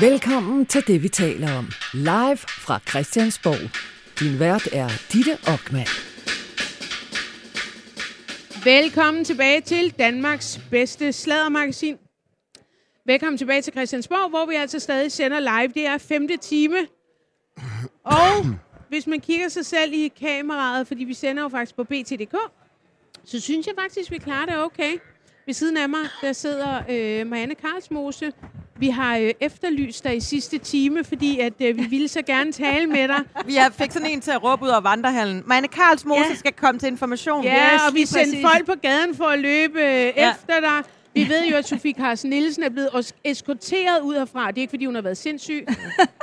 Velkommen til det, vi taler om. Live fra Christiansborg. Din vært er Ditte Ockmann. Velkommen tilbage til Danmarks bedste sladdermagasin. Velkommen tilbage til Christiansborg, hvor vi altså stadig sender live. Det er femte time. Og hvis man kigger sig selv i kameraet, fordi vi sender jo faktisk på BT.dk, så synes jeg faktisk, vi klarer det okay. Ved siden af mig, der sidder øh, Marianne Karlsmose. Vi har øh, efterlyst dig i sidste time, fordi at øh, vi ville så gerne tale med dig. Vi har fik sådan en til at råbe ud af vandrehallen. Marianne Karlsmose Ja. skal komme til information. Ja, Yes, og vi sendte præcis. folk på gaden for at løbe øh, efter dig. Vi ved jo, at Sofie Carsten Nielsen er blevet eskorteret ud herfra. Det er ikke, fordi hun har været sindssyg.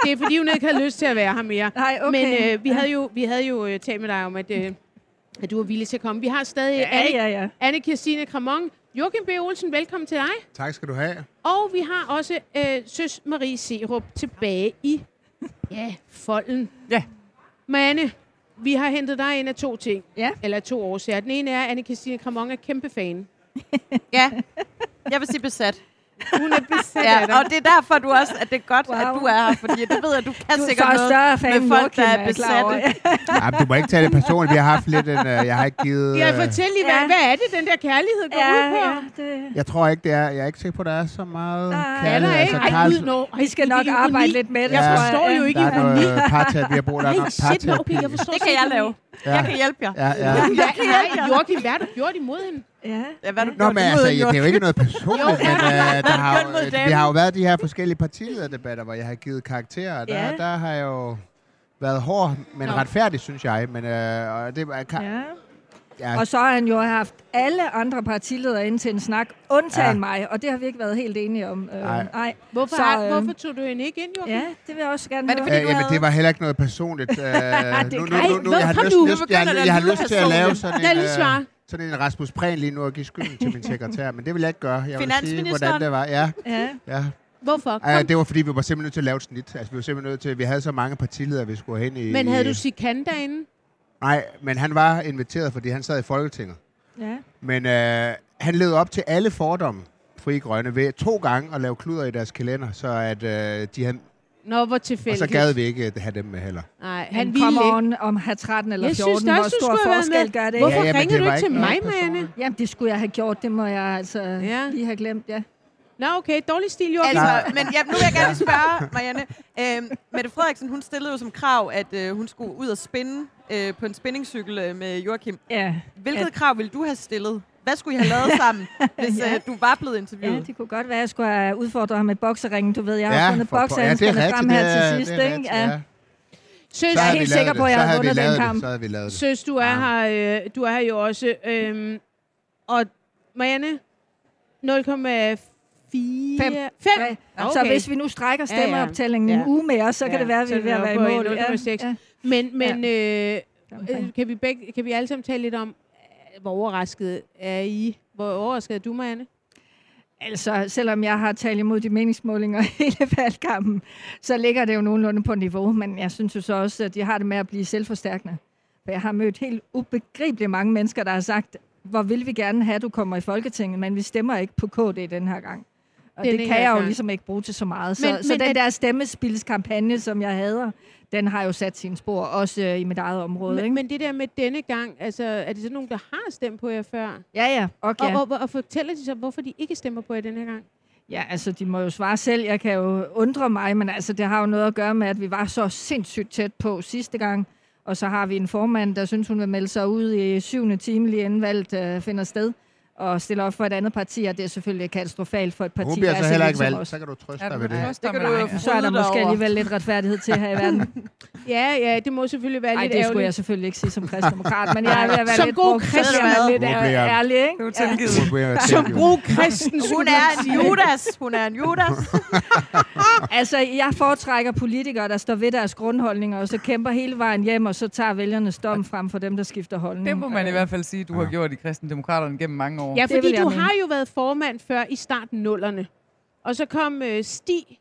Det er, fordi hun ikke havde lyst til at være her mere. Nej, okay. Men øh, vi Ja. havde jo, vi havde jo øh, talt med dig om, at, øh, at du var villig til at komme. Vi har stadig Ja, Anne, ja, ja. Anne Kirstine Kramon. Joachim B. Olsen, velkommen til dig. Tak skal du have. Og vi har også øh, Søs Marie Serup tilbage i ja, folden. Ja. Marianne, vi har hentet dig ind af to ting. Ja. Eller to årsager. Den ene er, at Anne-Christine Kramon er kæmpe fan. ja. Jeg vil sige besat. Hun er besat af Ja, dig. og det er derfor, du også, at det er godt, wow. At du er her. Fordi det ved jeg, at du kan Du er sikkert noget større fan med folk, der er jeg besatte. Ja, men du må ikke tage det personligt. Vi har haft lidt en... Uh, jeg har ikke givet... Ja, øh, fortæl lige, hvad, Ja. hvad er det, den der kærlighed går ud på? Ja, ja, det... jeg tror ikke, det er... Jeg er ikke sikker på, at der er så meget Nej. Kærlighed. ikke? Altså, Ej, Karls- ud, nå. Ej, Vi skal nok arbejde lidt med det, Jeg Ja. forstår jo ikke Der er noget parterapi. Vi har brug der er Ej, noget okay, jeg parterapi. forstår Det kan jeg simpelthen lave. Jeg kan hjælpe jer. Ja, ja. ikke. Hvad, nej, Joachim, hvad har du gjort imod hende? Ja. Ja, hvad du Nå, gjort men imod altså, ja, det er jo ikke noget personligt, ja. men uh, der, har jo, vi har jo været de her forskellige partilederdebatter, hvor jeg har givet karakterer, og der, Ja. der har jeg jo været hård, men Nå. retfærdig, synes jeg. Men uh, og det var... Ka- ja. Ja. Og så har han jo haft alle andre partiledere ind til en snak, undtagen Ja. mig, og det har vi ikke været helt enige om. Øh, Nej. nej. Hvorfor, Så, har, øh, hvorfor tog du hende ikke ind, Joachim? Ja, det vil jeg også gerne Er det fordi, Øh, jamen, det var heller ikke noget personligt. Uh, nu, nu, nu, nu, Ej, jeg har lyst, jeg, jeg har at til at lave sådan en, øh, sådan en Rasmus Prehn lige nu og give skylden til min sekretær, men det vil jeg ikke gøre. Jeg vil sige, Finansministeren? hvordan det var. Ja, Ja. ja. Hvorfor? Ej, Kom. det var fordi, vi var simpelthen nødt til at lave et snit. Altså, vi var simpelthen nødt til, vi havde så mange partiledere, vi skulle hen i... Men havde du Sikan derinde? Nej, men han var inviteret, fordi han sad i Folketinget. ja. Men øh, han levede op til alle fordomme, Fri Grønne, ved to gange at lave kluder i deres kalender, så at øh, de havde, Nå, hvor og tilfældigt. så gad vi ikke at have dem med heller. Nej, han Han ville kommer ikke. om have 13 eller Jeg 14. synes da Hvor også, du stor forskel med. gør det? Hvorfor Ja, ja, ringer du ikke til mig, Marianne? Jamen, det skulle jeg have gjort. Det må jeg altså Ja. lige have glemt, ja. Nå, okay. Dårlig stil, Joachim. Altså, men ja, nu vil jeg gerne spørge, Marianne. Øhm, Mette Frederiksen, hun stillede jo som krav, at øh, hun skulle ud og spinde øh, på en spændingscykel øh, med Joachim. Ja, Hvilket Ja. krav ville du have stillet? Hvad skulle I have lavet sammen, hvis Ja. øh, du var blevet ja, interviewet? det kunne godt være, at jeg skulle have udfordret ham med bokseringen. Du ved, jeg har Ja, fundet boksehandskerne ja, er frem her er- til sidst. det er ikke? Ja. ja. Søs, Så havde helt sikker på, at jeg vi vundet den det. kamp. Så havde vi lavet det. Søs, du er, her, øh, du er her jo også. Øhm, og Marianne, 0,4... Fem. 5. Ja. Så hvis vi nu strækker Ja, ja. stemmeoptællingen Ja. en uge mere, så kan Ja, det være, at vi er er ved at være i mål. 0,6. Ja. Men, men øh, Ja. øh, kan, vi begge, kan vi alle sammen tale lidt om, øh, hvor overrasket er I? Hvor overrasket er du, Marianne? Altså, selvom jeg har talt imod de meningsmålinger hele valgkampen, så ligger det jo nogenlunde på niveau. Men jeg synes jo så også, at de har det med at blive selvforstærkende. For jeg har mødt helt ubegribeligt mange mennesker, der har sagt, hvor vil vi gerne have, at du kommer i Folketinget, men vi stemmer ikke på KD den her gang. Og Den det kan jeg jo gang. ligesom ikke bruge til så meget. Så, Men- så men den er- der stemmespilskampagne, som jeg hader, den har jo sat sine spor, også øh, i mit eget område. Men, ikke? men det der med denne gang, altså, er det så nogen, der har stemt på jer før? Ja, ja. Okay. Og, og, og fortæller de så, hvorfor de ikke stemmer på jer denne gang? Ja, altså, de må jo svare selv. Jeg kan jo undre mig, men altså, det har jo noget at gøre med, at vi var så sindssygt tæt på sidste gang. Og så har vi en formand, der synes, hun vil melde sig ud i syvende time lige inden valget øh, finder sted. Og stiller op for et andet parti, og det er selvfølgelig katastrofalt for et parti, Hun bliver er så heller ikke som valgt. Så kan du trøste Ja, dig ved det. Det kan du jo. Så er der måske alligevel lidt retfærdighed til her i verden. Ja, ja, det må selvfølgelig være Nej, lidt det skulle jeg ærgerligt. selvfølgelig ikke sige som kristdemokrat, men jeg er ved at være Som lidt god kristen. man lidt ærlig, ikke? Er Ja. Som god kristen, Hun er en. Judas. Hun er en Judas. Altså, jeg foretrækker politikere, der står ved deres grundholdninger, og så kæmper hele vejen hjem, og så tager vælgernes dom frem for dem, der skifter holdning. Det må man i hvert fald sige, du har gjort i kristendemokraterne gennem mange år. Ja, Det fordi du mene. har jo været formand før i starten nullerne. Og så kom øh, Stig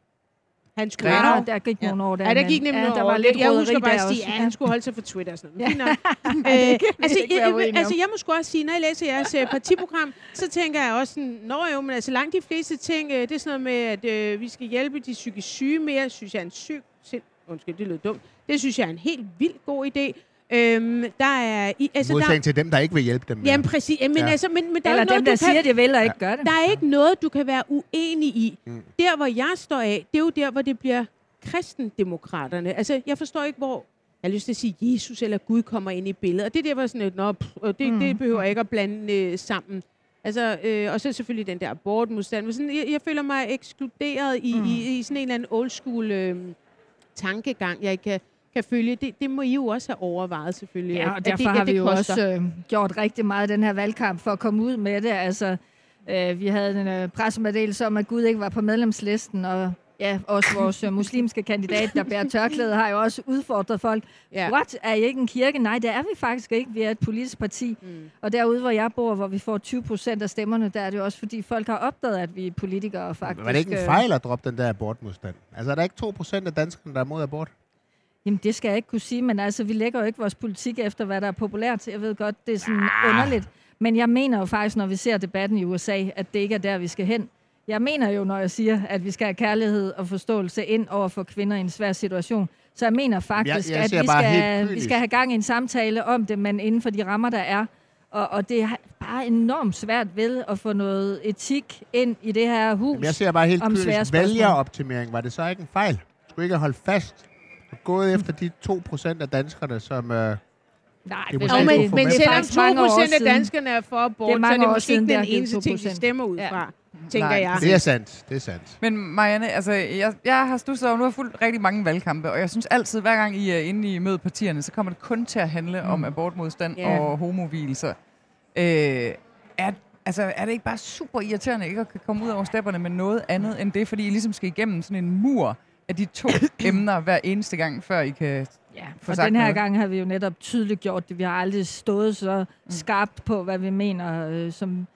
Han skulle Ja, der gik Ja. nogle år der. Ja, der gik nemlig ja, der var lidt Jeg husker bare, at ja, han skulle holde sig for Twitter og sådan noget. Ja. Øh, altså, jeg, altså, jeg må sgu også sige, når jeg læser jeres øh, partiprogram, så tænker jeg også sådan, nå jo, men altså langt de fleste ting, øh, det er sådan noget med, at øh, vi skal hjælpe de psykisk syge mere, synes jeg er en syg, sind, undskyld, det lød dumt, det synes jeg er en helt vildt god idé. Øhm, der er, i, altså, der, Modsætning til dem, der ikke vil hjælpe dem. jamen præcis, men, Ja. altså, men, men der er Eller jo noget, dem, der siger, kan, de vil og ikke gør det. der er ikke noget, du kan være uenig i. Mm. Der, hvor jeg står af, det er jo der, hvor det bliver kristendemokraterne. Altså, jeg forstår ikke, hvor jeg har lyst til at sige, Jesus eller Gud kommer ind i billedet. Og det er der, hvor sådan et, Nå, pff, og det, Mm. det behøver jeg ikke at blande øh, sammen. Altså, øh, og så selvfølgelig den der abortmodstand. Men sådan, jeg, jeg føler mig ekskluderet i, Mm. mm. i, i sådan en eller anden old school øh, tankegang, jeg ikke kan, kan følge. Det, det må I jo også have overvejet, selvfølgelig. Ja, og derfor det, har vi jo koster. også øh, gjort rigtig meget i den her valgkamp for at komme ud med det. Altså, øh, vi havde en øh, pressemeddelelse om, at Gud ikke var på medlemslisten, og ja, også vores øh, muslimske kandidat, der bærer tørklæde, har jo også udfordret folk. Ja. What? Er I ikke en kirke? Nej, det er vi faktisk ikke. Vi er et politisk parti. Mm. Og derude, hvor jeg bor, hvor vi får 20 procent af stemmerne, der er det jo også, fordi folk har opdaget, at vi er politikere faktisk. Var det ikke en øh, fejl at droppe den der abortmodstand? Altså, er der ikke 2% af danskerne, der er mod abort? Jamen, det skal jeg ikke kunne sige, men altså, vi lægger jo ikke vores politik efter, hvad der er populært. Jeg ved godt, det er sådan Ah. underligt. Men jeg mener jo faktisk, når vi ser debatten i USA, at det ikke er der, vi skal hen. Jeg mener jo, når jeg siger, at vi skal have kærlighed og forståelse ind over for kvinder i en svær situation. Så jeg mener faktisk, Jeg- jeg at vi skal, vi skal have gang i en samtale om det, men inden for de rammer, der er. Og, og det er bare enormt svært ved at få noget etik ind i det her hus. Jamen, jeg ser bare helt om kynisk. Vælgeroptimering, var det så ikke en fejl? Skulle ikke holdt fast gået efter de 2% af danskerne, som... Øh, Nej, Det er Jo, ikke men, men er selvom faktisk mange år 2 procent af danskerne er for abort, Det er så er mange det måske ikke det den eneste ting, de 2%. stemmer ud Ja. fra, tænker Nej, jeg. det er sandt, det er sandt. Men Marianne, altså, jeg, jeg har stusset over, nu har fulgt rigtig mange valgkampe, og jeg synes altid, hver gang I er inde i mød partierne, så kommer det kun til at handle mm. om abortmodstand Ja. og homovilser. Øh, er, altså, er det ikke bare super irriterende ikke at kan komme ud over stepperne med noget andet end det, fordi I ligesom skal igennem sådan en mur af de to emner hver eneste gang, før I kan... Ja, få for sagt den her noget. gang har vi jo netop tydeligt gjort det. Vi har aldrig stået så skarpt på, hvad vi mener øh, som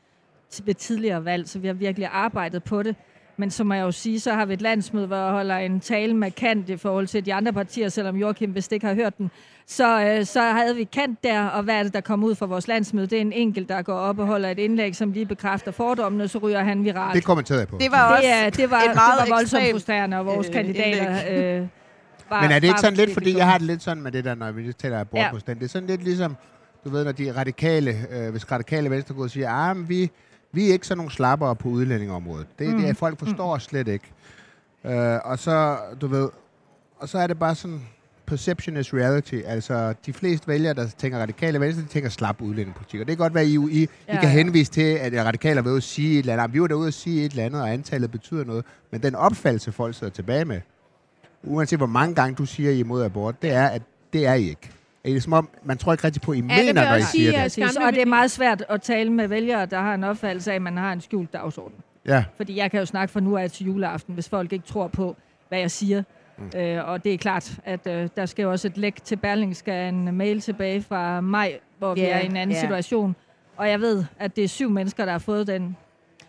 ved tidligere valg, så vi har virkelig arbejdet på det. Men så må jeg jo sige, så har vi et landsmøde, hvor jeg holder en tale med Kant i forhold til de andre partier, selvom Joachim vist ikke har hørt den. Så, øh, så havde vi Kant der, og hvad er det, der kommer ud fra vores landsmøde? Det er en enkelt, der går op og holder et indlæg, som lige bekræfter fordommene, og så ryger han viralt. Det kommenterede jeg på. Det var også det, er, det var, et meget det var voldsomt frustrerende, og vores øh, kandidater... Øh, var, Men er det ikke sådan lidt, fordi jeg har det lidt sådan med det der, når vi taler abortmodstand. Det er sådan lidt ligesom, du ved, når de radikale, øh, hvis radikale venstre går og siger, ah, men vi, vi er ikke sådan nogle slappere på udlændingeområdet. Det, mm. det er, folk forstår os slet ikke. Øh, og så, du ved, og så er det bare sådan, perception is reality. Altså, de fleste vælgere, der tænker radikale venstre, de tænker slap udlændingepolitik. Og det kan godt være, at I, I, I Ja, kan ja. henvise til, at radikale været ude at sige et eller andet. "Ah, Vi var derude at sige et eller andet, og antallet betyder noget. Men den opfattelse, folk sidder tilbage med, uanset hvor mange gange du siger, I er imod abort, det er, at det er I ikke. Det er som om, man tror ikke rigtig på, at I vil mener, jeg når I siger sige, det. Præcis, og det er meget svært at tale med vælgere, der har en opfattelse af, at man har en skjult dagsorden. Ja. Fordi jeg kan jo snakke fra nu af til juleaften, hvis folk ikke tror på, hvad jeg siger. Mm. Øh, og det er klart, at øh, der skal jo også et læk til Berling, skal en mail tilbage fra maj, hvor vi Ja, er i en anden ja. situation. Og jeg ved, at det er syv mennesker, der har fået den.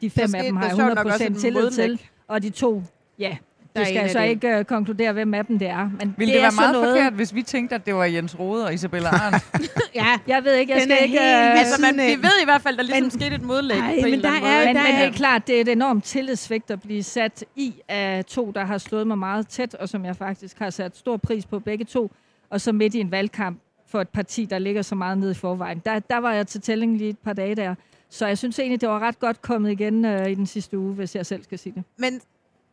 De fem af dem har jeg sjovt nok også 100% et tillid til. Og de to, ja, Der det skal en jeg af så dem. ikke uh, konkludere, hvem af dem det er. Men Ville det, det, er være meget sådan noget, forkert, hvis vi tænkte, at det var Jens Rode og Isabella Arndt? Ja, Jeg ved ikke, jeg skal ikke... ved Altså, man, vi ved i hvert fald, der ligesom Men- skete et modlæg Ej, på en men der er- måde. Men, der men det er- er klart, det er et enormt tillidssvigt at blive sat i af to, der har slået mig meget tæt, og som jeg faktisk har sat stor pris på begge to, og så midt i en valgkamp for et parti, der ligger så meget nede i forvejen. Der, der var jeg til tælling lige et par dage der. Så jeg synes egentlig, det var ret godt kommet igen øh, i den sidste uge, hvis jeg selv skal sige det. Men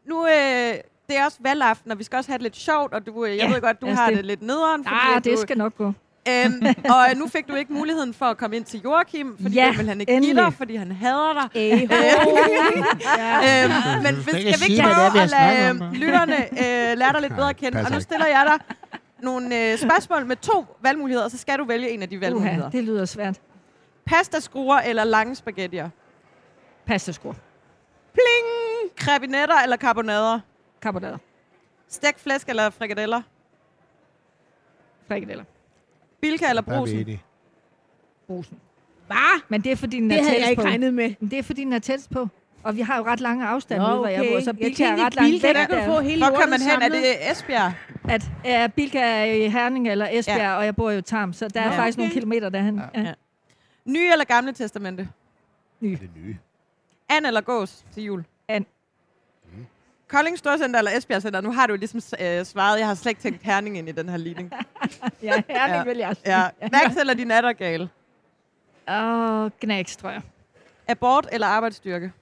nu, øh, det er også valgaften, og vi skal også have det lidt sjovt, og du, øh, jeg Ja, ved godt, du os har det. det lidt nederen. Ah, at det du, skal nok gå. Øhm, og nu fik du ikke muligheden for at komme ind til Joachim, fordi Ja, det vil han ikke give dig, fordi han hader dig. ja. Øhm, men hvis, skal vi ikke sige, det prøve at lade om, øh, lytterne øh, lære dig lidt bedre at kende? Og nu stiller jeg dig nogle øh, spørgsmål med to valgmuligheder, og så skal du vælge en af de valgmuligheder. Uha, det lyder svært. Pastaskruer eller lange spaghettier? Pastaskruer. Pling! Krebinetter eller karbonader? Karbonader. Stegt flæsk eller frikadeller? Frikadeller. Bilka eller er brusen? Brusen. Hvad? Men det er fordi, den Det er havde jeg tættest ikke på. regnet med. Men det er fordi, den er tættest på. Og vi har jo ret lange afstande Nå, ude, hvor jeg bor, så Bilka er ret langt væk. der kan få hele Hvor kan man hen? Er det Esbjerg? At ja, Bilka er i Herning eller Esbjerg, Ja. ja. og jeg bor jo i Tarm, så der er Nå, faktisk okay. nogle kilometer derhen. Ja. Ja. Nye eller gamle testamente? Det nye. And eller gås til jul? And. Kolding Storcenter eller Esbjerg Center? Nu har du ligesom øh, svaret. Jeg har slet ikke tænkt Herning ind i den her ligning. ja, Herning Ja. vil jeg sige. Ja. Knacks eller din nattergale? Og knæks, tror jeg. Abort eller arbejdsstyrke?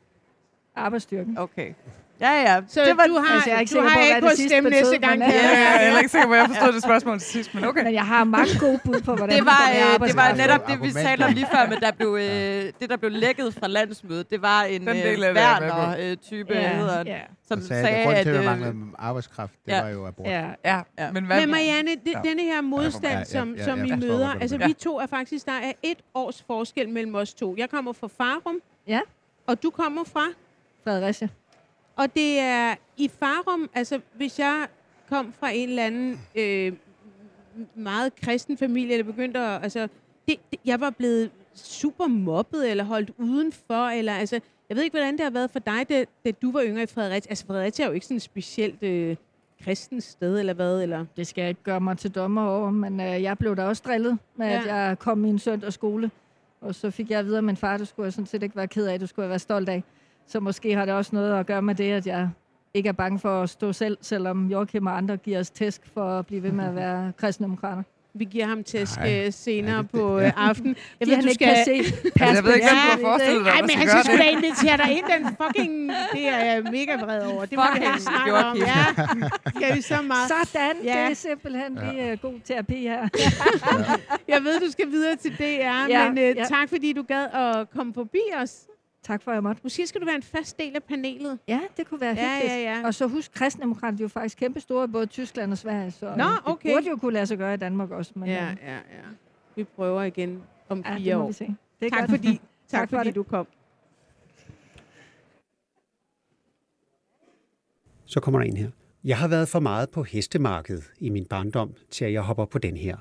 Arbejdsstyrken. Okay. Ja, ja. Så det var, du har, altså, jeg er ikke du sikker har på, ikke sidste stemme næste betød, gang. men, kan øh, jeg Jeg er ikke sikker på, at jeg forstod det spørgsmål til sidst, men okay. Men jeg har mange gode bud på, hvordan det var, man øh, det var netop det, vi talte om lige før, men der blev, øh, det, der blev lækket fra landsmødet, det var en Den øh, er. Werner-type, ja, hedder ja, som sagde, sagde, at grunden til, at øh, manglede arbejdskraft, det ja. var jo abort. ja. Ja, Ja. men hvad... Men Marianne, det, Ja. denne her Ja, modstand, ja, som, ja, som I møder, altså vi to er faktisk, der er et års forskel mellem os to. Jeg kommer fra Farum, Ja. og du kommer fra, Fredericia. Og det er i Farum, altså hvis jeg kom fra en eller anden øh, meget kristen familie, eller begyndte at, altså, det, det, jeg var blevet super mobbet, eller holdt udenfor, eller altså, jeg ved ikke, hvordan det har været for dig, da, da du var yngre i Fredericia. Altså, Fredericia er jo ikke sådan et specielt øh, kristent sted, eller hvad, eller... Det skal jeg ikke gøre mig til dommer over, men øh, jeg blev da også drillet med, ja. at jeg kom i en søndagsskole. Og så fik jeg at vide af min far, det skulle jeg sådan set ikke være ked af, det skulle jeg være stolt af. Så måske har det også noget at gøre med det, at jeg ikke er bange for at stå selv, selvom Joachim og andre giver os tæsk for at blive ved med at være kristendemokrater. Vi giver ham tæsk Nej. øh, senere Ja, det- på det- øh, aften. Jeg ved, han ikke kan se Altså, jeg ved ikke, hvem du har forestillet dig, Nej, men skal han skal sgu da invitere dig ind, den fucking... Det er jeg mega vred over. Det må vi Fucking ikke snakke om. Ja, skal vi så meget. Sådan, Ja. det er simpelthen lige uh, god terapi her. Jeg ved, du skal videre til DR, Ja, men øh, ja. tak fordi du gad at komme forbi os. Tak for, at jeg måtte. Måske skal du være en fast del af panelet. Ja, det kunne være Ja, hyggeligt. ja, ja. Og så husk, kristendemokrater er jo faktisk kæmpe store i både Tyskland og Sverige, så Nå, okay. det burde jo kunne lade sig gøre i Danmark også. Men, Ja, øh, ja, ja. Vi prøver igen om ja, fire år. vi se. Det er Tak godt. fordi, tak Tak for fordi det. du kom. Så kommer der en her. Jeg har været for meget på hestemarkedet i min barndom, til at jeg hopper på den her.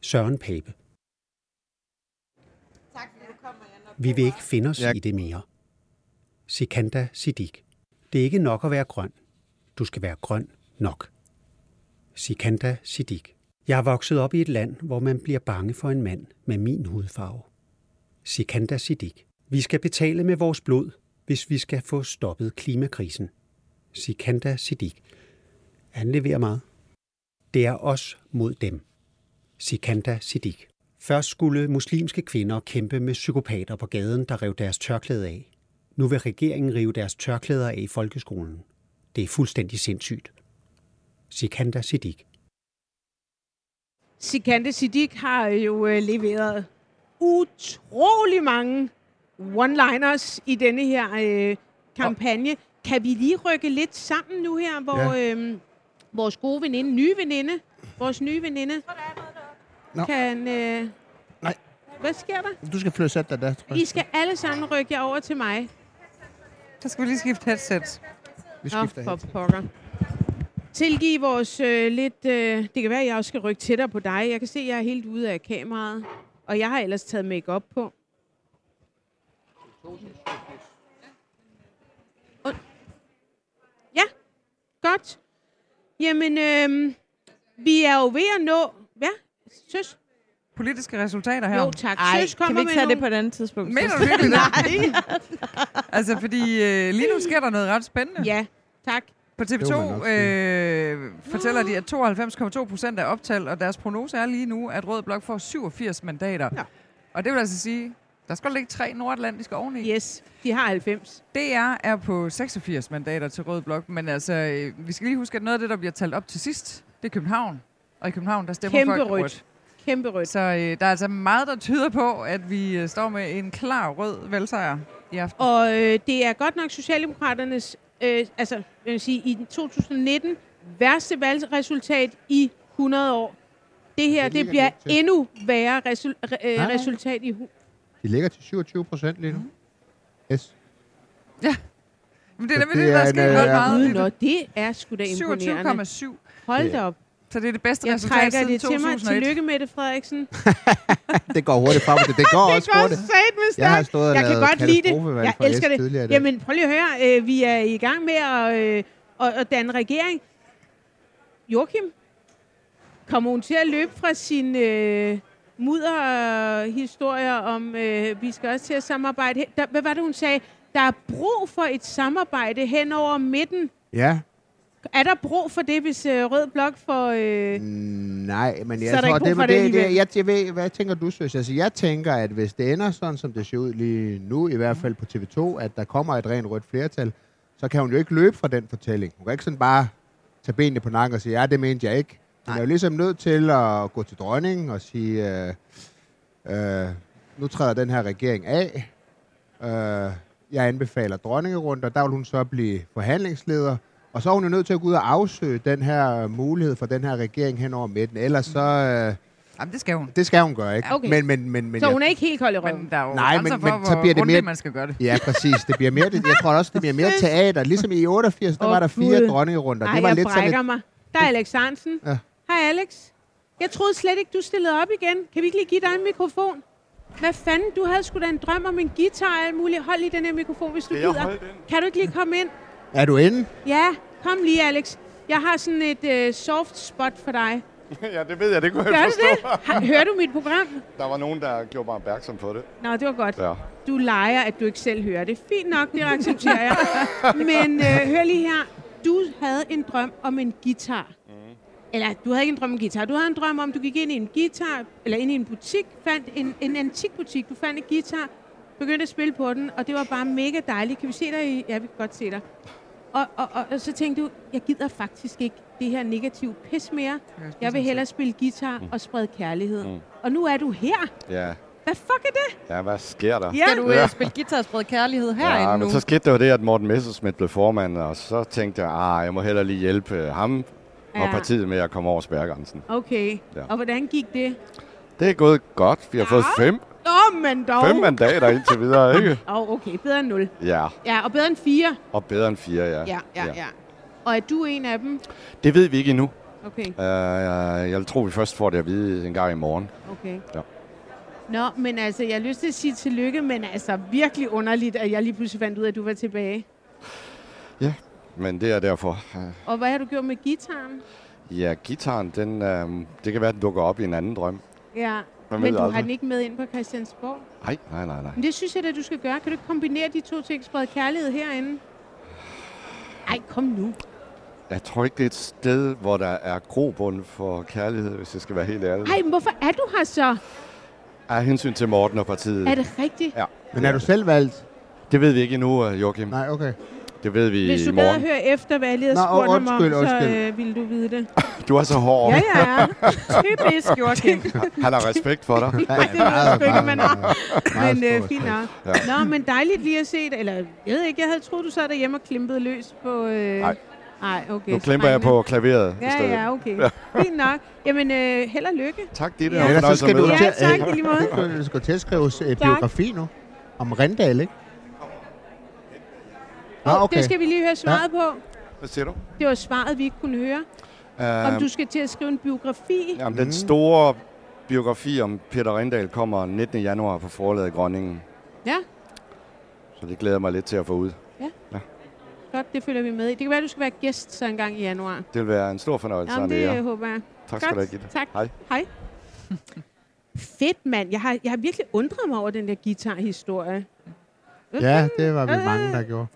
Søren Pape. Vi vil ikke finde os Ja. i det mere. Sikanda Siddiq. Det er ikke nok at være grøn. Du skal være grøn nok. Sikanda Siddiq. Jeg er vokset op i et land, hvor man bliver bange for en mand med min hudfarve. Sikanda Siddiq. Vi skal betale med vores blod, hvis vi skal få stoppet klimakrisen. Sikanda Siddiq. Han leverer meget. Det er os mod dem. Sikanda Siddiq. Først skulle muslimske kvinder kæmpe med psykopater på gaden, der rev deres tørklæde af. Nu vil regeringen rive deres tørklæder af i folkeskolen. Det er fuldstændig sindssygt. Sikanda Siddiq. Sikande Siddiq har jo øh, leveret utrolig mange one-liners i denne her øh, kampagne. Kan vi lige rykke lidt sammen nu her, hvor ja. øh, vores gode veninde, nye veninde, vores nye veninde, Nå. kan... Øh, Nej. Hvad sker der? Du skal flytte dig der, tror I jeg. skal alle sammen rykke jer over til mig. Så skal vi lige skifte headset. Vi Nå, skifter for helt. pokker. Tilgiv vores øh, lidt... Øh, det kan være, at jeg også skal rykke tættere på dig. Jeg kan se, at jeg er helt ude af kameraet. Og jeg har ellers taget make på. Ja, godt. Jamen, øh, vi er jo ved at nå... Søs? Politiske resultater her. Jo, tak. Ej, Søs kan kommer vi ikke tage nogle... det på et andet tidspunkt? Mener du virkelig det? Nej. altså, fordi øh, lige nu sker der noget ret spændende. Ja, tak. På Det må TV2 man nok sige. øh, fortæller de, at 92,2 procent er optalt, og deres prognose er lige nu, at Rød Blok får 87 mandater. Ja. Og det vil altså sige, der skal ligge tre nordatlantiske oveni. Yes, de har 90. DR er på 86 mandater til Rød Blok, men altså, øh, vi skal lige huske, at noget af det, der bliver talt op til sidst, det er København. Og i København, der stemmer Kæmpe folk rødt. Kæmpe rødt. Så øh, der er altså meget, der tyder på, at vi øh, står med en klar rød valgsejr i aften. Og øh, det er godt nok Socialdemokraternes, øh, altså jeg vil sige, i 2019 værste valgresultat i 100 år. Det her, Det det, bliver endnu værre resul- re- øh, Nej. resultat i hu- De ligger til 27 procent lige nu. Yes. Men det er nemlig det det, der er sket øh, ret meget. Gud, Det nå, er det er sgu da imponerende. 27,7. Hold Det- da op. Så det er det bedste Jeg resultat trækker siden det til mig. 2001. Tillykke, Mette Frederiksen. Det går hurtigt frem, det, det går det også går hurtigt. satme Jeg har stået og Jeg kan godt lide det. Jeg elsker det. Jamen, prøv lige at høre. Øh, vi er i gang med at, øh, at, at danne regering. Joachim, kommer hun til at løbe fra sin øh, mudderhistorier om, øh, vi skal også til at samarbejde? Der, hvad var det, hun sagde? Der er brug for et samarbejde hen over midten. Ja, Er der brug for det, hvis øh, Rød Blok får... Øh, nej, men jeg tror, det, det, det det, jeg, jeg ved, hvad tænker du, Søs? Altså, jeg tænker, at hvis det ender sådan, som det ser ud lige nu, i hvert fald på TV2, at der kommer et rent rødt flertal, så kan hun jo ikke løbe fra den fortælling. Hun kan ikke sådan bare tage benene på nakken og sige, ja, det mente jeg ikke. Hun er jo ligesom nødt til at gå til dronningen og sige, øh, øh, nu træder den her regering af. Øh, jeg anbefaler dronningerunder. Der vil hun så blive forhandlingsleder. Og så er hun jo nødt til at gå ud og afsøge den her mulighed for den her regering hen over midten. Ellers så... Øh, Jamen, det skal hun. det skal hun gøre, ikke? Okay. Men, men, men, men så hun er ikke helt kold i røven? Men der er jo Nej, men- for, men så bliver det mere- man skal gøre det. Ja, præcis. Det bliver mere, det, jeg tror også, det bliver mere teater. Ligesom i 88, der Åh, var der fire Gud. dronningerunder. Nej, det var jeg lidt sådan brækker et, mig. Der er Alex Hansen. Ja. Hej Alex. Jeg troede slet ikke, du stillede op igen. Kan vi ikke lige give dig en mikrofon? Hvad fanden? Du havde sgu da en drøm om en guitar og alt muligt. Hold lige den her mikrofon, hvis du gider. Kan du ikke lige komme ind? Er du inde? Ja, kom lige Alex. Jeg har sådan et øh, soft spot for dig. ja, det ved jeg, det kunne Gør jeg du forstå. det? Har, hører du mit program? Der var nogen, der gjorde mig opmærksom på det. Nå, det var godt. Ja. Du leger, at du ikke selv hører det. Fint nok, det accepterer jeg. Men øh, hør lige her. Du havde en drøm om en guitar. Mm. Eller, du havde ikke en drøm om en guitar. Du havde en drøm om, du gik ind i en guitar, eller ind i en butik, fandt en, en antik butik. Du fandt en guitar, begyndte at spille på den, og det var bare mega dejligt. Kan vi se dig i? Ja, vi kan godt se dig. Og, og, og, og så tænkte du, jeg gider faktisk ikke det her negative pis mere. Jeg vil hellere spille guitar og sprede kærlighed. Mm. Og nu er du her. Ja. Hvad fuck er det? ja, hvad sker der? Ja. Skal du øh, spille guitar og sprede kærlighed herinde ja, nu? men så skete der jo det, at Morten Messerschmidt blev formand, og så tænkte jeg, ah, jeg må hellere lige hjælpe ham og Ja. partiet med at komme over spærgrænsen. Okay. Ja. Og hvordan gik det? Det er gået godt. Vi har fået fem, Oh, men dog. fem mandater indtil videre, ikke? Åh, oh, okay. Bedre end 0. Ja, Ja, og bedre end 4. og bedre end fire, ja. Ja, ja, ja. Og er du en af dem? Det ved vi ikke endnu. Okay, Uh, jeg vil tro, vi først får det at vide en gang i morgen. okay. Ja. Nå, men altså, jeg har lyst til at sige tillykke, men altså virkelig underligt, at jeg lige pludselig fandt ud af, at du var tilbage. Men det er derfor. Og hvad har du gjort med gitaren? ja, gitaren, den, uh, det kan være, at den dukker op i en anden drøm. Ja, Man men du aldrig. har den ikke med ind på Christiansborg. Nej, nej, nej, nej. Men det synes jeg da, du skal gøre. Kan du ikke kombinere de to ting, sprede kærlighed herinde? Ej, kom nu. Jeg tror ikke, det er et sted, hvor der er grobund for kærlighed, hvis jeg skal være helt ærlig. Ej, men hvorfor er du her så? Af hensyn til Morten og partiet. Er det rigtigt? Ja. Men er du selv valgt? Det ved vi ikke endnu, øh, Joachim. Nej, okay. Det ved vi Hvis i du gad at morgen. høre efter, hvad jeg lige spurgt ham om, undskyld, så øh, ville du vide det. Du er så hård. Ja, ja. Typisk, Joachim. Han har respekt for dig. Ja, det sgu ikke, man har. Men øh, fint respekt. nok. Nå, men dejligt lige at se det. Eller, jeg ved ikke, jeg havde troet, du sad derhjemme og klimpede løs på... Øh... Nej. Nej, okay. Nu klemper jeg på klaveret i Ja, stedet. ja, okay. Fint nok. Jamen, øh, held og lykke. Tak, det Ja. er Ellers så ja, skal du Ja, til, tak, i lige måde. du skal til at skrive øh, biografi nu. Om Rindal, ikke? Oh, okay. Det skal vi lige høre svaret på. Hvad siger du? Det var svaret, vi ikke kunne høre. Om Um, du skal til at skrive en biografi. jamen, Mm. den store biografi om Peter Rindal kommer 19. januar på forlaget Grønningen. Ja, Så det glæder jeg mig lidt til at få ud. godt, det følger vi med i. Det kan være, du skal være gæst så en gang i januar. Det vil være en stor fornøjelse. Jamen, det håber jeg. Tak skal du have, Gitte. Tak. Hej. Hej. Fedt, mand. Jeg har, jeg har virkelig undret mig over den der guitar-historie. Ja, det var vi mange, der gjorde.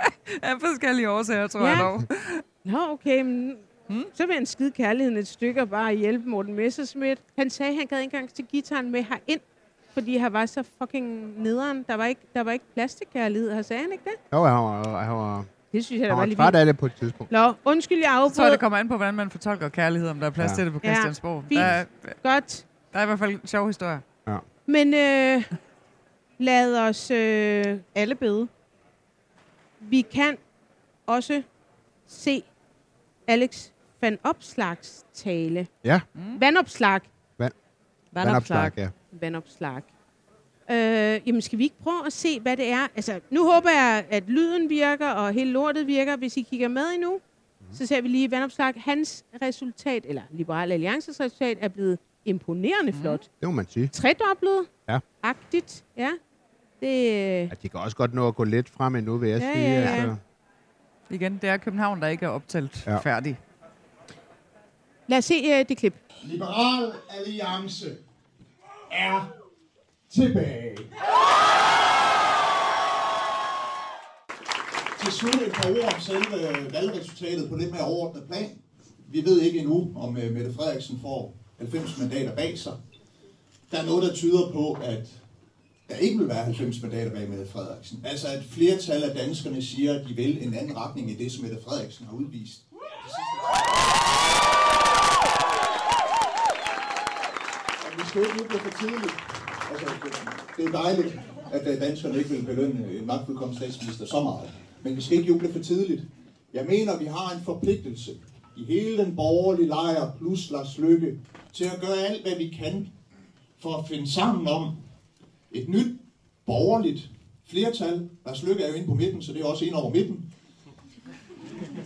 Af forskellige årsager, tror Ja. jeg dog. Nå, okay. Men, Hmm? Så vil han skide kærligheden et stykke og bare hjælpe Morten Messerschmidt. Han sagde, at han gad ikke engang til gitaren med herind, fordi han var så fucking nederen. Der var ikke, der var ikke plads til kærlighed. Har sagde han ikke det? Jo, han var, han var, Det synes jeg, der var træt vildt. af det på et tidspunkt. Nå, undskyld, jeg Så tror jeg, afbrød. det kommer an på, hvordan man fortolker kærlighed, om der er plads Ja. til det på Ja, Christiansborg. fint. Der, er, Godt. der er i hvert fald en sjov historie. Men øh, lad os... Øh, Alle bede. Vi kan også se Alex van Opslags tale. Ja, Vandopslag. vandopslag, ja. vandopslag. Øh, jamen, skal vi ikke prøve at se, hvad det er? Altså, nu håber jeg, at lyden virker, og hele lortet virker, hvis I kigger med endnu. Så ser vi lige vandopslag. Hans resultat, eller Liberal Alliances resultat, er blevet imponerende Mhm. flot. Det må man sige. Tredoblet. Ja. Agtigt. Ja. Det, Ja, de kan også godt nå at gå lidt frem endnu, vil jeg Ja, sige. ja, ja. Altså. Igen, det er København, der ikke er optalt Ja. færdig. lad os se uh, det klip. Liberal Alliance er tilbage. Til slut et par ord om selve valgresultatet på lidt mere overordnet plan. Vi ved ikke endnu, om øh, Mette Frederiksen får 90 mandater bag sig. Der er noget, der tyder på, at der ikke vil være 90 mandater bag Mette Frederiksen. Altså at flertal af danskerne siger, at de vil en anden retning i det, som Mette Frederiksen har udvist. Og vi skal ikke nu blive for tidligt. Altså, det er dejligt, at øh, danskerne ikke vil belønne en magtfuldkommen statsminister så meget. Men vi skal ikke juble for tidligt. Jeg mener, vi har en forpligtelse i hele den borgerlige lejr plus Lars Lykke til at gøre alt, hvad vi kan for at finde sammen om et nyt borgerligt flertal. Lars Lykke er jo inde på midten, så det er også ind over midten.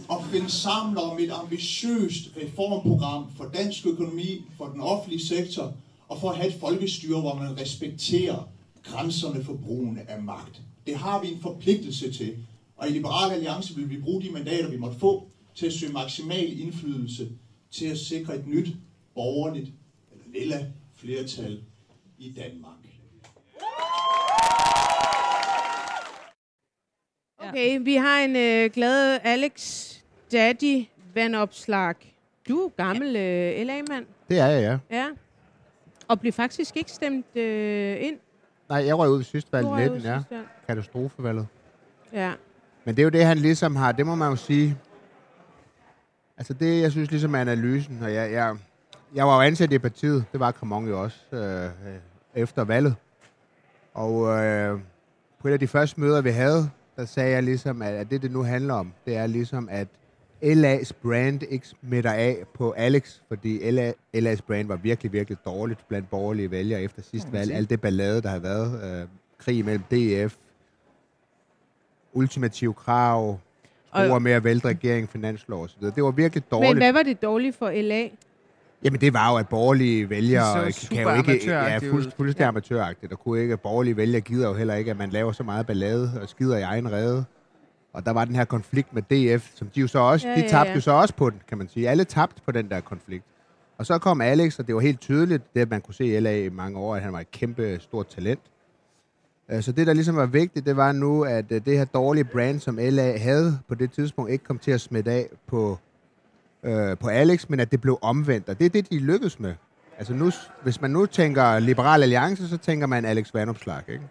Og finde sammen om et ambitiøst reformprogram for dansk økonomi, for den offentlige sektor, og for at have et folkestyre, hvor man respekterer grænserne for brugen af magt. Det har vi en forpligtelse til. Og i Liberal Alliance vil vi bruge de mandater, vi måtte få, til at søge maksimal indflydelse til at sikre et nyt borgerligt eller lilla flertal i Danmark. Okay, vi har en øh, glad Alex Daddy vandopslag. Du er gammel øh, LA-mand. Det er jeg, ja. Ja. Og blev faktisk ikke stemt øh, ind. Nej, jeg røg ud ved sidste valg Du i røg ud 19, ja. sidste valg. Katastrofevalget. Ja. Men det er jo det, han ligesom har. Det må man jo sige. Altså det, jeg synes ligesom er analysen, og jeg, jeg, jeg var jo ansat i partiet, det var Kramon jo også, øh, øh, efter valget. Og øh, på et af de første møder, vi havde, der sagde jeg ligesom, at, det, det nu handler om, det er ligesom, at LA's brand ikke smitter af på Alex, fordi LA, LA's brand var virkelig, virkelig dårligt blandt borgerlige vælgere efter sidste valg. Alt det ballade, der har været, øh, krig mellem DF, ultimative krav, store med at vælte regering, finanslov osv. Det var virkelig dårligt. Men hvad var det dårligt for LA? Jamen det var jo, at borgerlige vælgere kan jo ikke... Ja, fuld, fuldstændig ja. amatøragtigt. Der kunne ikke... Borgerlige vælgere gider jo heller ikke, at man laver så meget ballade og skider i egen rede. Og der var den her konflikt med DF, som de jo så også... Ja, de tabte ja. jo så også på den, kan man sige. Alle tabte på den der konflikt. Og så kom Alex, og det var helt tydeligt, det at man kunne se i LA i mange år, at han var et kæmpe stort talent. Øh, Så det, der ligesom var vigtigt, det var nu, at øh, det her dårlige brand, som LA havde på det tidspunkt, ikke kom til at smitte af på, øh, på Alex, men at det blev omvendt. Og det er det, de lykkedes med. Altså nu, hvis man nu tænker Liberal Alliance, så tænker man Alex Vandopslag, ikke?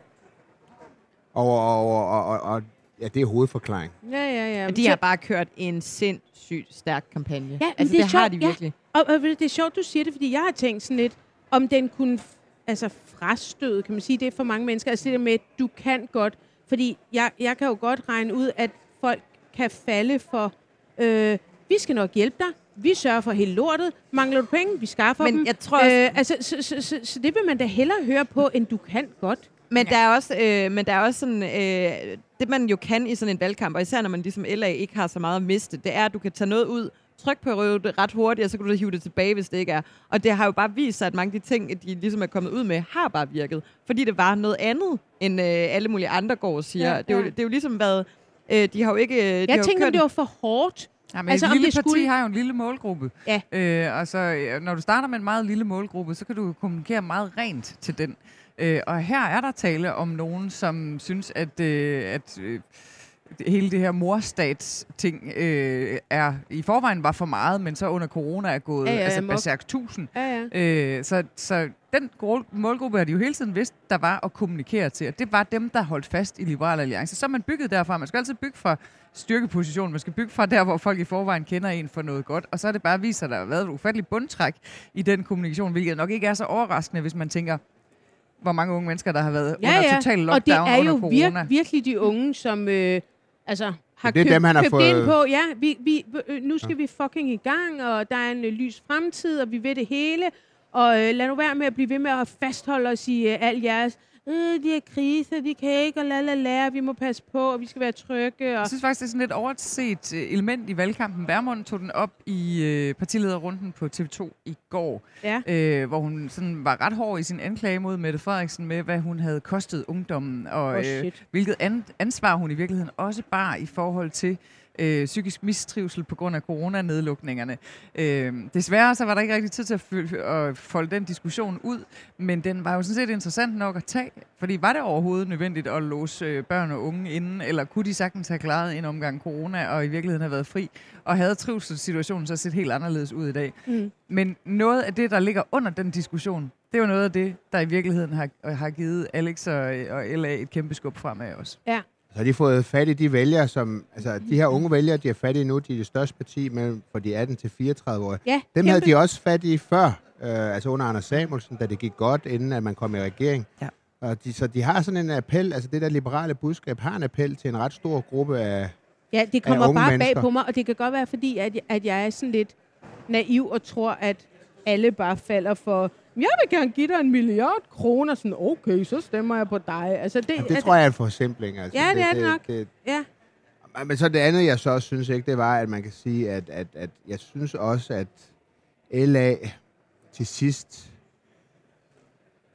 Og, og, og, og, og, og ja, det er hovedforklaring. Ja, ja, ja. Men de har bare kørt en sindssygt stærk kampagne. Ja, altså, det det, er det har sjovt, de ja. virkelig. Og, og du, det er sjovt, du siger det, fordi jeg har tænkt sådan lidt, om den kunne altså frastøde, kan man sige, det er for mange mennesker. Altså det der med, at du kan godt, fordi jeg, jeg kan jo godt regne ud, at folk kan falde for, øh, vi skal nok hjælpe dig, vi sørger for hele lortet, mangler du penge, vi skaffer Men dem. jeg tror også- øh, altså, så, så, så, så det vil man da hellere høre på, end du kan godt. Men der er også, øh, men der er også sådan, øh, det man jo kan i sådan en valgkamp, og især når man ligesom LA ikke har så meget at miste, det er, at du kan tage noget ud, tryk på røvet ret hurtigt, og så kan du hive det tilbage, hvis det ikke er. Og det har jo bare vist sig, at mange af de ting, de ligesom er kommet ud med, har bare virket. Fordi det var noget andet, end øh, alle mulige andre går og siger. Ja, Ja, det, er jo, ja. det er jo ligesom været, øh, de har jo ikke... Har Jeg tænkte, kørt- det var for hårdt. Ja, men Altså, et lille parti skulle- har jo en lille målgruppe. Ja. Øh, og så, øh, når du starter med en meget lille målgruppe, så kan du kommunikere meget rent til den. Øh, og her er der tale om nogen, som synes, at, øh, at øh, hele det her morstats-ting øh, er i forvejen var for meget, men så under corona er gået Ja, ja, altså berserk 1000. Ja, ja. Øh, så, så den målgruppe har de jo hele tiden vidst, der var at kommunikere til. Og det var dem, der holdt fast i Liberal Alliance. Så man bygget derfra. Man skal altid bygge fra styrkeposition. Man skal bygge fra der, hvor folk i forvejen kender en for noget godt. Og så er det bare vist sig, at der har været et ufatteligt bundtræk i den kommunikation, hvilket nok ikke er så overraskende, hvis man tænker, hvor mange unge mennesker, der har været Ja, under ja. total lockdown og det er jo corona. virk, virkelig de unge, som øh, altså, har Det er købt, dem, han har købt fået- ind på, ja, vi, vi, øh, nu skal ja. vi fucking i gang, og der er en øh, lys fremtid, og vi ved det hele, og øh, lad nu være med at blive ved med at fastholde os i øh, al jeres øh, de her kriser, de kan ikke, og la la la, vi må passe på, og vi skal være trygge. Og... Jeg synes faktisk, det er sådan et overset øh, element i valgkampen. Værmund tog den op i øh, partilederrunden på TV2 i går, Ja. øh, hvor hun sådan var ret hård i sin anklage mod Mette Frederiksen med, hvad hun havde kostet ungdommen, og Åh, øh, hvilket an- ansvar hun i virkeligheden også bar i forhold til øh, psykisk mistrivsel på grund af coronanedlukningerne. Øh, desværre så var der ikke rigtig tid til at, at folde den diskussion ud, men den var jo sådan set interessant nok at tage, fordi var det overhovedet nødvendigt at låse øh, børn og unge inden, eller kunne de sagtens have klaret en omgang corona og i virkeligheden have været fri, og havde trivselssituationen så set helt anderledes ud i dag. Mm. Men noget af det, der ligger under den diskussion, det er jo noget af det, der i virkeligheden har, har givet Alex og, og LA et kæmpe skub fremad også. Ja. Så har de fået fat i de vælgere, som... Altså, de her unge vælgere, de har fat i nu, de er det største parti mellem for de 18 til 34 år. Ja, Dem havde de også fat i før, øh, altså under Anders Samuelsen, da det gik godt, inden at man kom i regering. Ja. Og de, så de har sådan en appel, altså det der liberale budskab har en appel til en ret stor gruppe af... Ja, det kommer bare bag mennesker. på mig, og det kan godt være, fordi at, at jeg er sådan lidt naiv og tror, at alle bare falder for, jeg vil gerne give dig en milliard kroner, sådan, okay, så stemmer jeg på dig. Altså, det, Jamen, det at, tror jeg er en forsimpling. Altså. Ja, det er det nok. Det, Ja, Men så det andet, jeg så også synes ikke, det var, at man kan sige, at, at, at jeg synes også, at LA til sidst,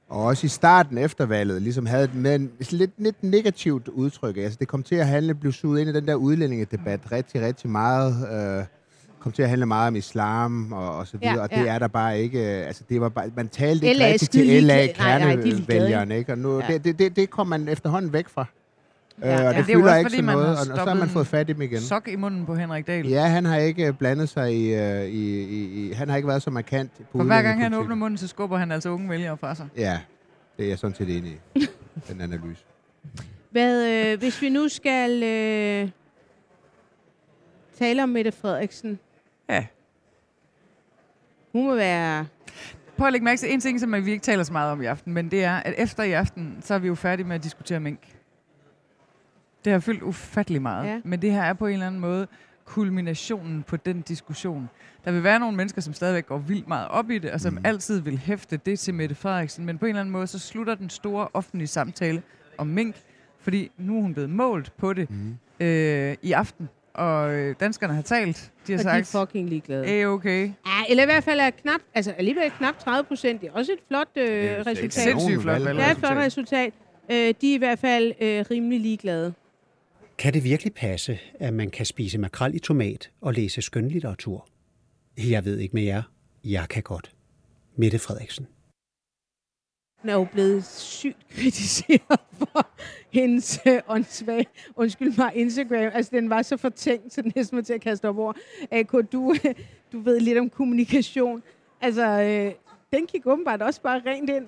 og også i starten efter valget, ligesom havde et med en, lidt, lidt negativt udtryk. Altså, det kom til at handle, blive suget ind i den der udlændingedebat rigtig, rigtig meget. Øh, kom til at handle meget om islam og, og så videre, Ja, og det ja. er der bare ikke. øh, Altså, det var bare, man talte ikke LA rigtig skide til er LA-kernevælgerne, ikke? Og nu, Ja. det, det, det, det kom man efterhånden væk fra. Ja, øh, og Ja, det det er fylder også, ikke fordi så noget, og, og så har man fået fat i dem igen. Sok i munden på Henrik Dahl. Ja, han har ikke blandet sig i, øh, i, i, i han har ikke været så markant på For hver gang han åbner munden, så skubber han altså unge vælgere fra sig. Ja, det er jeg sådan set enig i, den analyse. Hvad, øh, hvis vi nu skal øh, tale om Mette Frederiksen. Ja. Hun må være... Prøv at lægge mærke til en ting, som vi ikke taler så meget om i aften, men det er, at efter i aften, så er vi jo færdige med at diskutere mink. Det har fyldt ufattelig meget, Ja. men det her er på en eller anden måde kulminationen på den diskussion. Der vil være nogle mennesker, som stadigvæk går vildt meget op i det, og som mm. altid vil hæfte det til Mette Frederiksen, men på en eller anden måde, så slutter den store offentlige samtale om mink, fordi nu er hun blevet målt på det Mm. øh, i aften, og øh, danskerne har talt. De har Og de er sagt, fucking ligeglade. er okay. Ja, eller i hvert fald er knap, altså alligevel knap 30 procent. Det er også et flot øh, det er resultat. sindssygt flot valg. Det er et flot resultat. Øh, de er i hvert fald øh, rimelig ligeglade. Kan det virkelig passe, at man kan spise makrel i tomat og læse skønlitteratur? Jeg ved ikke med jer. Jeg kan godt. Mette Frederiksen. Hun er jo blevet sygt kritiseret for hendes øh, åndssvage, undskyld mig, Instagram. Altså, den var så fortænkt, så den næsten var til at kaste op over. AK, du, øh, du ved lidt om kommunikation. Altså, øh, den gik åbenbart også bare rent ind.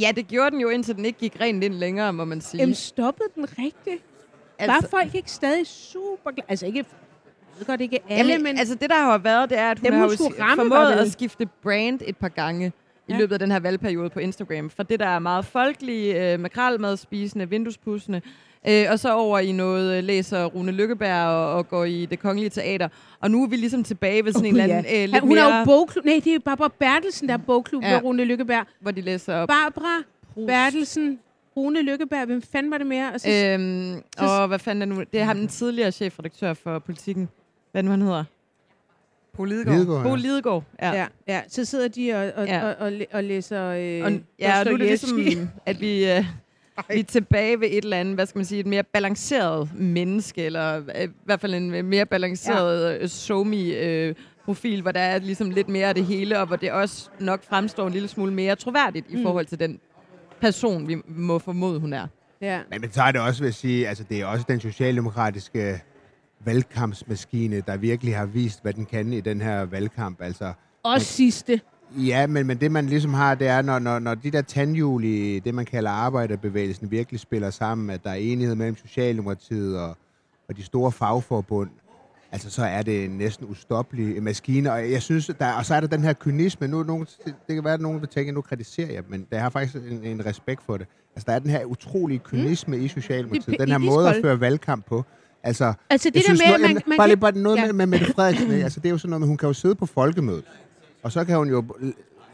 Ja, det gjorde den jo, indtil den ikke gik rent ind længere, må man sige. Jamen, stoppede den rigtigt? Altså, var folk ikke stadig super glade? Altså, ikke, jeg ved godt ikke alle, Jamen, men... altså det, der har været, det er, at hun Dem, har hun jo formået at skifte brand et par gange i Ja. løbet af den her valgperiode på Instagram. Fra det, der er meget folkelige, øh, makralmadspisende, vinduespudsende, øh, og så over i noget, øh, læser Rune Lykkeberg og, og går i det kongelige teater. Og nu er vi ligesom tilbage ved sådan Åh, en eller anden øh, lidt Ja, hun er mere, jo bogklub. Nej, det er Barbara Bertelsen, der er bogklub Ja. med Rune Lykkeberg. hvor de læser op. Barbara Bertelsen, Rune Lykkeberg, hvem fanden var det mere? Og så, øh, Øhm, og hvad fanden er nu? Det er ham, den tidligere chefredaktør for politikken. Hvad nu han hedder? På Lidegaard. Lidegaard, Bo ja. Lidegaard. Ja. ja, ja, så sidder de og, og, Ja. og, og, og læser øh, Og, ja, og nu er det ligesom, at vi, øh, vi er tilbage ved et eller andet, hvad skal man sige, et mere balanceret menneske, eller øh, i hvert fald en mere balanceret ja. somi øh, profil, hvor der er ligesom lidt mere af det hele, og hvor det også nok fremstår en lille smule mere troværdigt mm. i forhold til den person, vi må formode, hun er. Ja. Men, men så er det også, vil jeg sige, altså det er også den socialdemokratiske valgkampsmaskine, der virkelig har vist, hvad den kan i den her valgkamp. Altså, Og sidste. Ja, men, men det man ligesom har, det er, når, når, når de der tandhjul i det, man kalder arbejderbevægelsen, virkelig spiller sammen, at der er enighed mellem Socialdemokratiet og, og de store fagforbund, altså så er det en næsten ustoppelig maskine. Og jeg synes, der, og så er der den her kynisme. Nu, nogen, det, kan være, at nogen vil tænke, at nu kritiserer jeg, men der har faktisk en, en respekt for det. Altså der er den her utrolige kynisme mm. i Socialdemokratiet. Det Den her måde at føre valgkamp på. Altså, Altså det der med, at noget- man, man bare lige kan, bare noget Ja. med, med Mette Frederiksen. altså, det er jo sådan noget, med, hun kan jo sidde på folkemødet, og så kan hun jo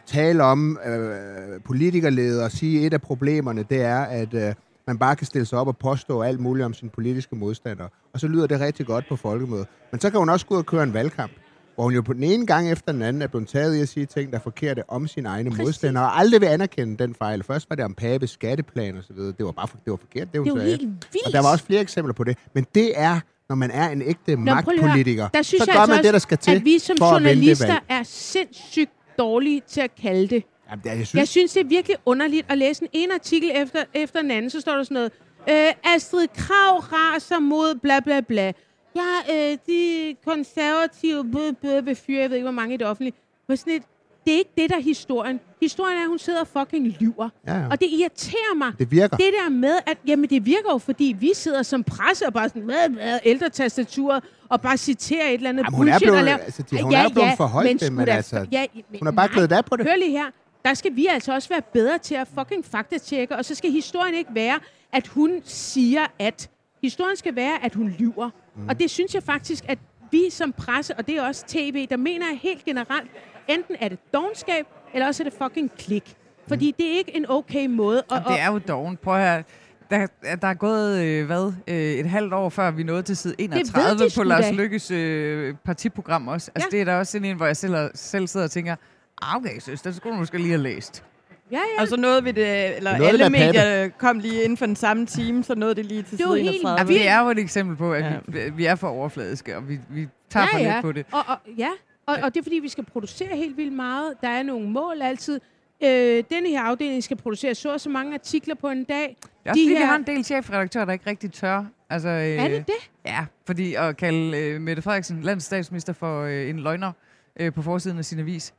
tale om øh, politikerleder og sige, at et af problemerne, det er, at øh, man bare kan stille sig op og påstå alt muligt om sine politiske modstandere. Og så lyder det rigtig godt på folkemødet. Men så kan hun også gå ud og køre en valgkamp, hvor hun jo på den ene gang efter den anden er blevet taget i at sige ting, der er forkerte om sine egne Præcis. modstandere, og aldrig vil anerkende den fejl. Først var det om Pabes skatteplan og så videre. Det var bare for, det var forkert, det hun Det jo sagde. helt vildt. Og der var også flere eksempler på det. Men det er, når man er en ægte Nå, at høre. magtpolitiker, Der synes så jeg gør altså man det, der skal til at vi som for journalister er sindssygt dårlige til at kalde det. Jamen, det er, jeg synes, Jeg synes, det er virkelig underligt at læse en ene artikel efter, efter den anden, så står der sådan noget, øh, Astrid Krav raser mod bla bla bla. Ja, øh, de konservative bøh, bøh, vil fyre, jeg ved ikke, hvor mange i det offentlige. Men sådan et, det er ikke det, der er historien. Historien er, at hun sidder og fucking lyver. Ja, ja. Og det irriterer mig. Det virker. Det der med, at jamen, det virker jo, fordi vi sidder som presse og bare sådan, hvad, hvad, ældretastaturet, og bare citerer et eller andet Jamen, hun er blevet- og laver, altså, de- hun er blevet forholdt det, sgu men da altså, for- ja, men hun har bare glædet af på det. Hør lige her. Der skal vi altså også være bedre til at fucking faktatjekke, og så skal historien ikke være, at hun siger, at... Historien skal være, at hun lyver. Mm. Og det synes jeg faktisk, at vi som presse, og det er også tv, der mener jeg helt generelt, enten er det dogenskab, eller også er det fucking klik. Fordi det er ikke en okay måde. Og, Jamen, det er jo doven. Prøv at høre. Der, der er gået, øh, hvad, øh, et halvt år før vi nåede til side ved 31 de på Lars. Lykkes øh, partiprogram også. Altså, Ja. det er da også sådan en, hvor jeg selv, selv sidder og tænker, ah, okay, søs, det skulle du måske lige have læst. Ja, ja. Og så nåede vi det, eller nåede alle medier kom lige inden for den samme time, så nåede det lige til side helt 31. Ja, vi er jo et eksempel på, at Ja. vi, vi er for overfladiske, og vi, vi tager for ja, lidt ja. på det. Og, og, ja, og, og det er fordi, vi skal producere helt vildt meget. Der er nogle mål altid. Øh, denne her afdeling skal producere så og så mange artikler på en dag. Også De fordi, her- vi har en del chefredaktører, der ikke rigtig tør. Altså, øh, Er det det? Ja, fordi at kalde øh, Mette Frederiksen, landets statsminister, for øh, en løgner øh, på forsiden af sin avis.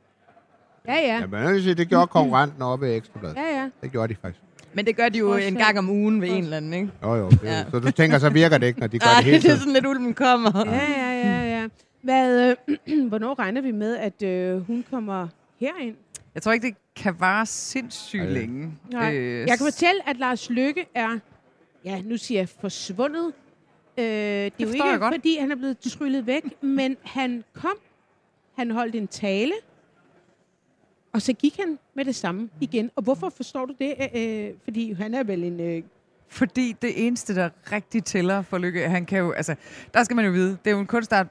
Ja, ja. Ja, men sige, det gjorde konkurrenten oppe i Ekstrabladet. Ja, ja. Det gjorde de faktisk. Men det gør de jo Også- en gang om ugen ved en eller anden, ikke? Jo, jo. Det, Ja. Så du tænker, så virker det ikke, når de gør Nej, det hele det er tiden. sådan lidt ulven kommer. Ja, ja, ja, ja. Hvad, øh, hvornår regner vi med, at øh, hun kommer herind? Jeg tror ikke, det kan vare sindssygt Ej. længe. Nej. Øh, Jeg kan fortælle, at Lars Lykke er, ja, nu siger jeg forsvundet. Øh, det er jo ikke, fordi han er blevet tryllet væk, men han kom, han holdt en tale, og så gik han med det samme igen. Og hvorfor forstår du det? Øh, øh, fordi han er vel en... Øh, Fordi det eneste, der rigtig tæller for Lykke, han kan jo, altså, der skal man jo vide, det er jo en kunstart,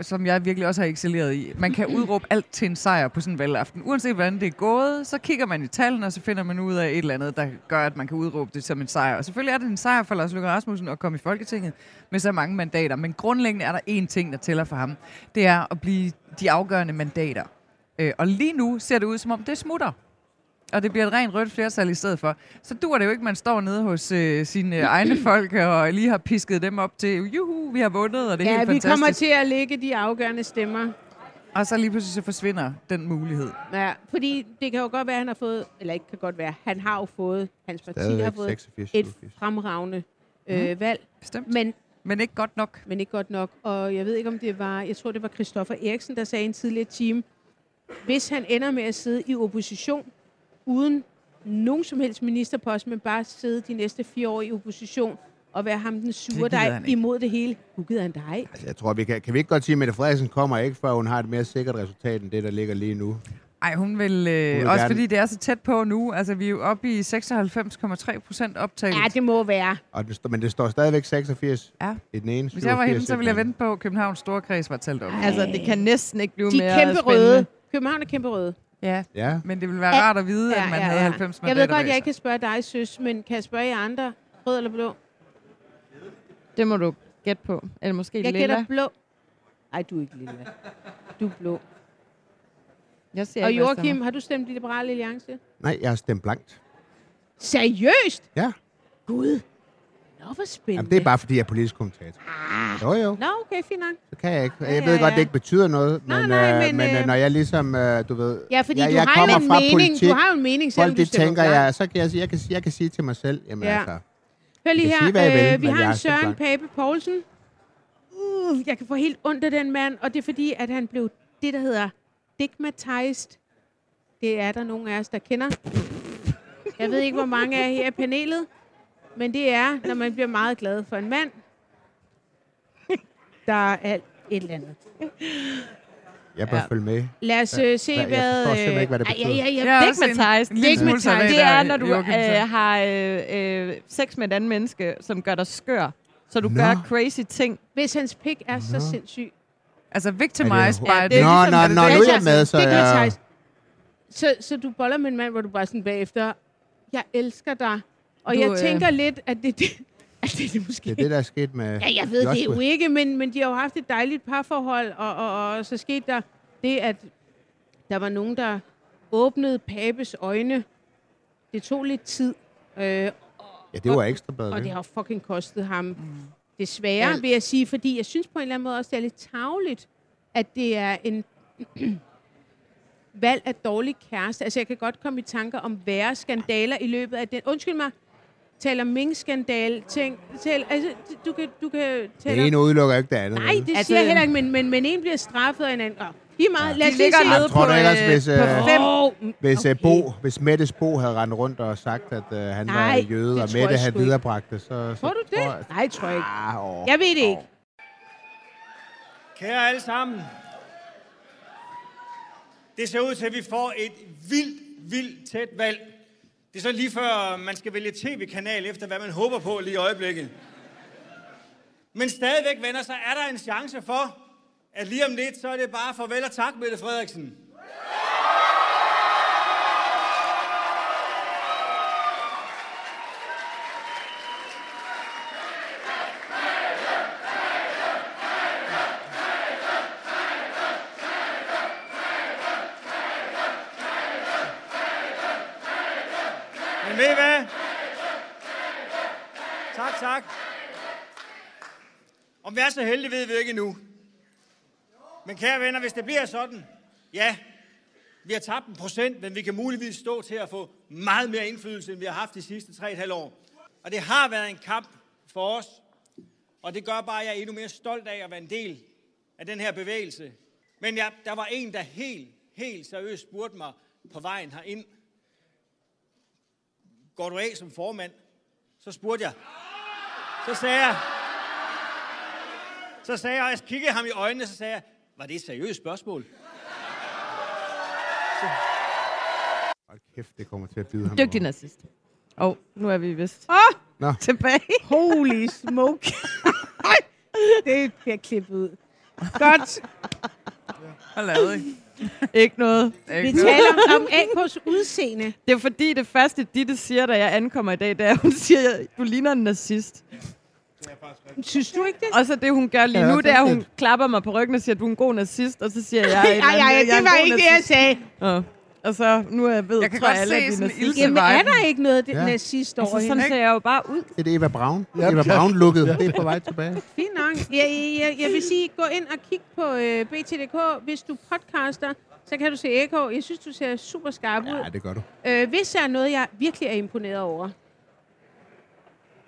som jeg virkelig også har excelleret i. Man kan udråbe alt til en sejr på sådan en valgaften. Uanset hvordan det er gået, så kigger man i tallene, og så finder man ud af et eller andet, der gør, at man kan udråbe det som en sejr. Og selvfølgelig er det en sejr for Lars Løkke Rasmussen at komme i Folketinget med så mange mandater. Men grundlæggende er der én ting, der tæller for ham. Det er at blive de afgørende mandater. Øh, og lige nu ser det ud, som om det smutter og det bliver et rent rødt flertal i stedet for. Så dur det jo ikke, at man står nede hos øh, sine egne folk og lige har pisket dem op til, juhu, vi har vundet, og det er ja, helt vi fantastisk. kommer til at lægge de afgørende stemmer. Og så lige pludselig så forsvinder den mulighed. Ja, fordi det kan jo godt være, at han har fået, eller ikke kan godt være, han har jo fået, hans parti har Stadigvæk fået 86, et 87. fremragende øh, valg, Bestemt. men, Men ikke godt nok. men ikke godt nok. Og jeg ved ikke, om det var, jeg tror, det var Christoffer Eriksen, der sagde i en tidligere time, hvis han ender med at sidde i opposition, uden nogen som helst ministerpost, men bare sidde de næste fire år i opposition, og være ham den sure, der er imod det hele. Nu gider han dig. Altså, jeg tror, vi kan, kan vi ikke godt sige, at Mette Frederiksen kommer ikke, før hun har et mere sikkert resultat, end det, der ligger lige nu. Ej, hun vil, øh, vil også gerne- fordi det er så tæt på nu. Altså, vi er jo oppe i 96,3 procent optaget. Ja, det må være. Og det, men det står stadigvæk 86 Ja. i den ene. Hvis jeg var 87 hende, så ville jeg vente på, at Københavns store kreds var talt op. Altså, det kan næsten ikke blive De mere er kæmpe spændende. røde. København er kæmpe røde. Ja, Ja, men det ville være rart at vide, at man havde 90 mandater Jeg ved godt, bag jeg ikke kan spørge dig, søs, men kan jeg spørge jer andre? Rød eller blå? Det må du gætte på. Eller måske Jeg lilla. gætter blå. Ej, du er ikke lille. Du er blå. Jeg ser Og Joachim, har du stemt Liberale Alliance? nej, jeg har stemt blankt. Seriøst? Ja, Gud. Nå, hvor spændende. Jamen, det er bare, fordi jeg er politisk kommentator. Jo, jo, Nå, okay, fint nok. så kan jeg ikke. Jeg Ja, ved ja, godt, ja. det ikke betyder noget, Nej, men, nej, øh, men, men øh, øh, når jeg ligesom, øh, du ved... Ja, fordi jeg, du jeg har kommer en fra mening. politik. Du har en mening, selvom Folk, du de stemmer tænker, jeg, så kan jeg, jeg, kan, sige- jeg kan sige til mig selv, jamen Ja. altså... Hør lige her. sige, vil, øh, vi har en Søren. Pape Poulsen. Uh, jeg kan få helt ondt af den mand, og det er fordi, at han blev det, der hedder stigmatized. Det er der nogle af os, der kender. Jeg ved ikke, hvor mange er her i panelet, men det er, når man bliver meget glad for en mand, der er et eller andet. Jeg bør Ja. følge med. Lad os øh, se, Jeg hvad... forstår simpelthen øh, ikke, hvad det ej, betyder. Ja, ja, ja. Jeg er Stigmatized. salat Det er, når du øh, har øh, øh, sex med et andet menneske, som gør dig skør. Så du Nå. gør crazy ting. Hvis hans pik er så sindssyg. Altså Er victimized det- by... Ja, det er Nå, ligesom- nå, er det nå, det? nu er jeg med, så det jeg... tages. Så, så du boller med en mand, hvor du bare sådan bagefter, jeg elsker dig. Og Du, jeg øh, tænker lidt, at det, det, at det, det måske... Det er det, der er sket med... Ja, jeg ved det jo Joshua. ikke, men, men de har jo haft et dejligt parforhold, og, og, og så skete der det, at der var nogen, der åbnede Papes øjne. Det tog lidt tid, øh, Ja, det var ekstra bedre. og det har fucking kostet ham. Mm. Desværre, vil jeg sige, fordi jeg synes på en eller anden måde også, det er lidt tavligt, at det er en valg af dårlig kæreste. Altså, jeg kan godt komme i tanker om værre skandaler i løbet af den... Undskyld mig, taler Mink-skandal, ting, tal, altså, du kan, du kan Det tale ene udelukker ikke det andet. Nej, det Altså, siger jeg heller ikke, men, men, men en bliver straffet, og en anden... Oh, lige meget, lad os De lige ligger se. nede Jeg tror på, da ellers, øh, hvis, på øh, fem. Hvis, okay. Bo, hvis Mettes Bo havde rendt rundt og sagt, at uh, han Nej, var jøde, det og Mette havde viderebragt det, så... så Tror du det? tror jeg- Nej, tror jeg ikke. Ah, åh. Jeg ved det ikke. Kære alle sammen. Det ser ud til, at vi får et vildt, vildt tæt valg. Det er så lige før, man skal vælge tv-kanal efter, hvad man håber på lige i øjeblikket. Men stadigvæk, venner, så er der en chance for, at lige om lidt, så er det bare farvel og tak, Mette Frederiksen. Men ved I hvad? Tak, tak. Om vi er så heldige, ved vi ikke endnu. Men kære venner, hvis det bliver sådan, ja, vi har tabt en procent, men vi kan muligvis stå til at få meget mere indflydelse, end vi har haft de sidste 3,5 år. Og det har været en kamp for os, og det gør bare, at jeg er endnu mere stolt af at være en del af den her bevægelse. Men ja, der var en, der helt, helt seriøst spurgte mig på vejen herind, går du af som formand? Så spurgte jeg. Så sagde jeg, så sagde jeg, og jeg kiggede ham i øjnene, så sagde jeg, var det et seriøst spørgsmål? Hold kæft, det kommer til at bide ham. Dygtig over. nazist. Og oh, nu er vi vist Åh, Nå, tilbage. holy smoke. det bliver klippet ud. Godt. Hvad lavede I? Ikke noget. Vi taler om AK's udseende. Det er fordi, det første, Ditte siger, da jeg ankommer i dag, det er, at hun siger, du ligner en nazist. Synes du ikke det? Og så det, hun gør lige Ja, nu, det er, at hun klapper mig på ryggen og siger, at du er en god nazist. Og så siger jeg, Ej, jeg, er en- ej, ej, jeg er det en var ikke det, jeg sagde. Nå. Og så, nu er jeg ved, Jeg kan tror godt jeg, alle, se at vi er sådan ilse- Jamen, er der ikke noget det Ja. nazist over Altså, sådan ser jeg jo bare ud. det er Eva Braun. Eva Braun-lukket. Det er på vej tilbage. Fint nok. Jeg, jeg, jeg vil sige, gå ind og kig på øh, BT.dk. Hvis du podcaster, så kan du se Eko. Jeg synes, du ser super skarp ud. Ja, det gør du. Øh, hvis der er noget, jeg virkelig er imponeret over,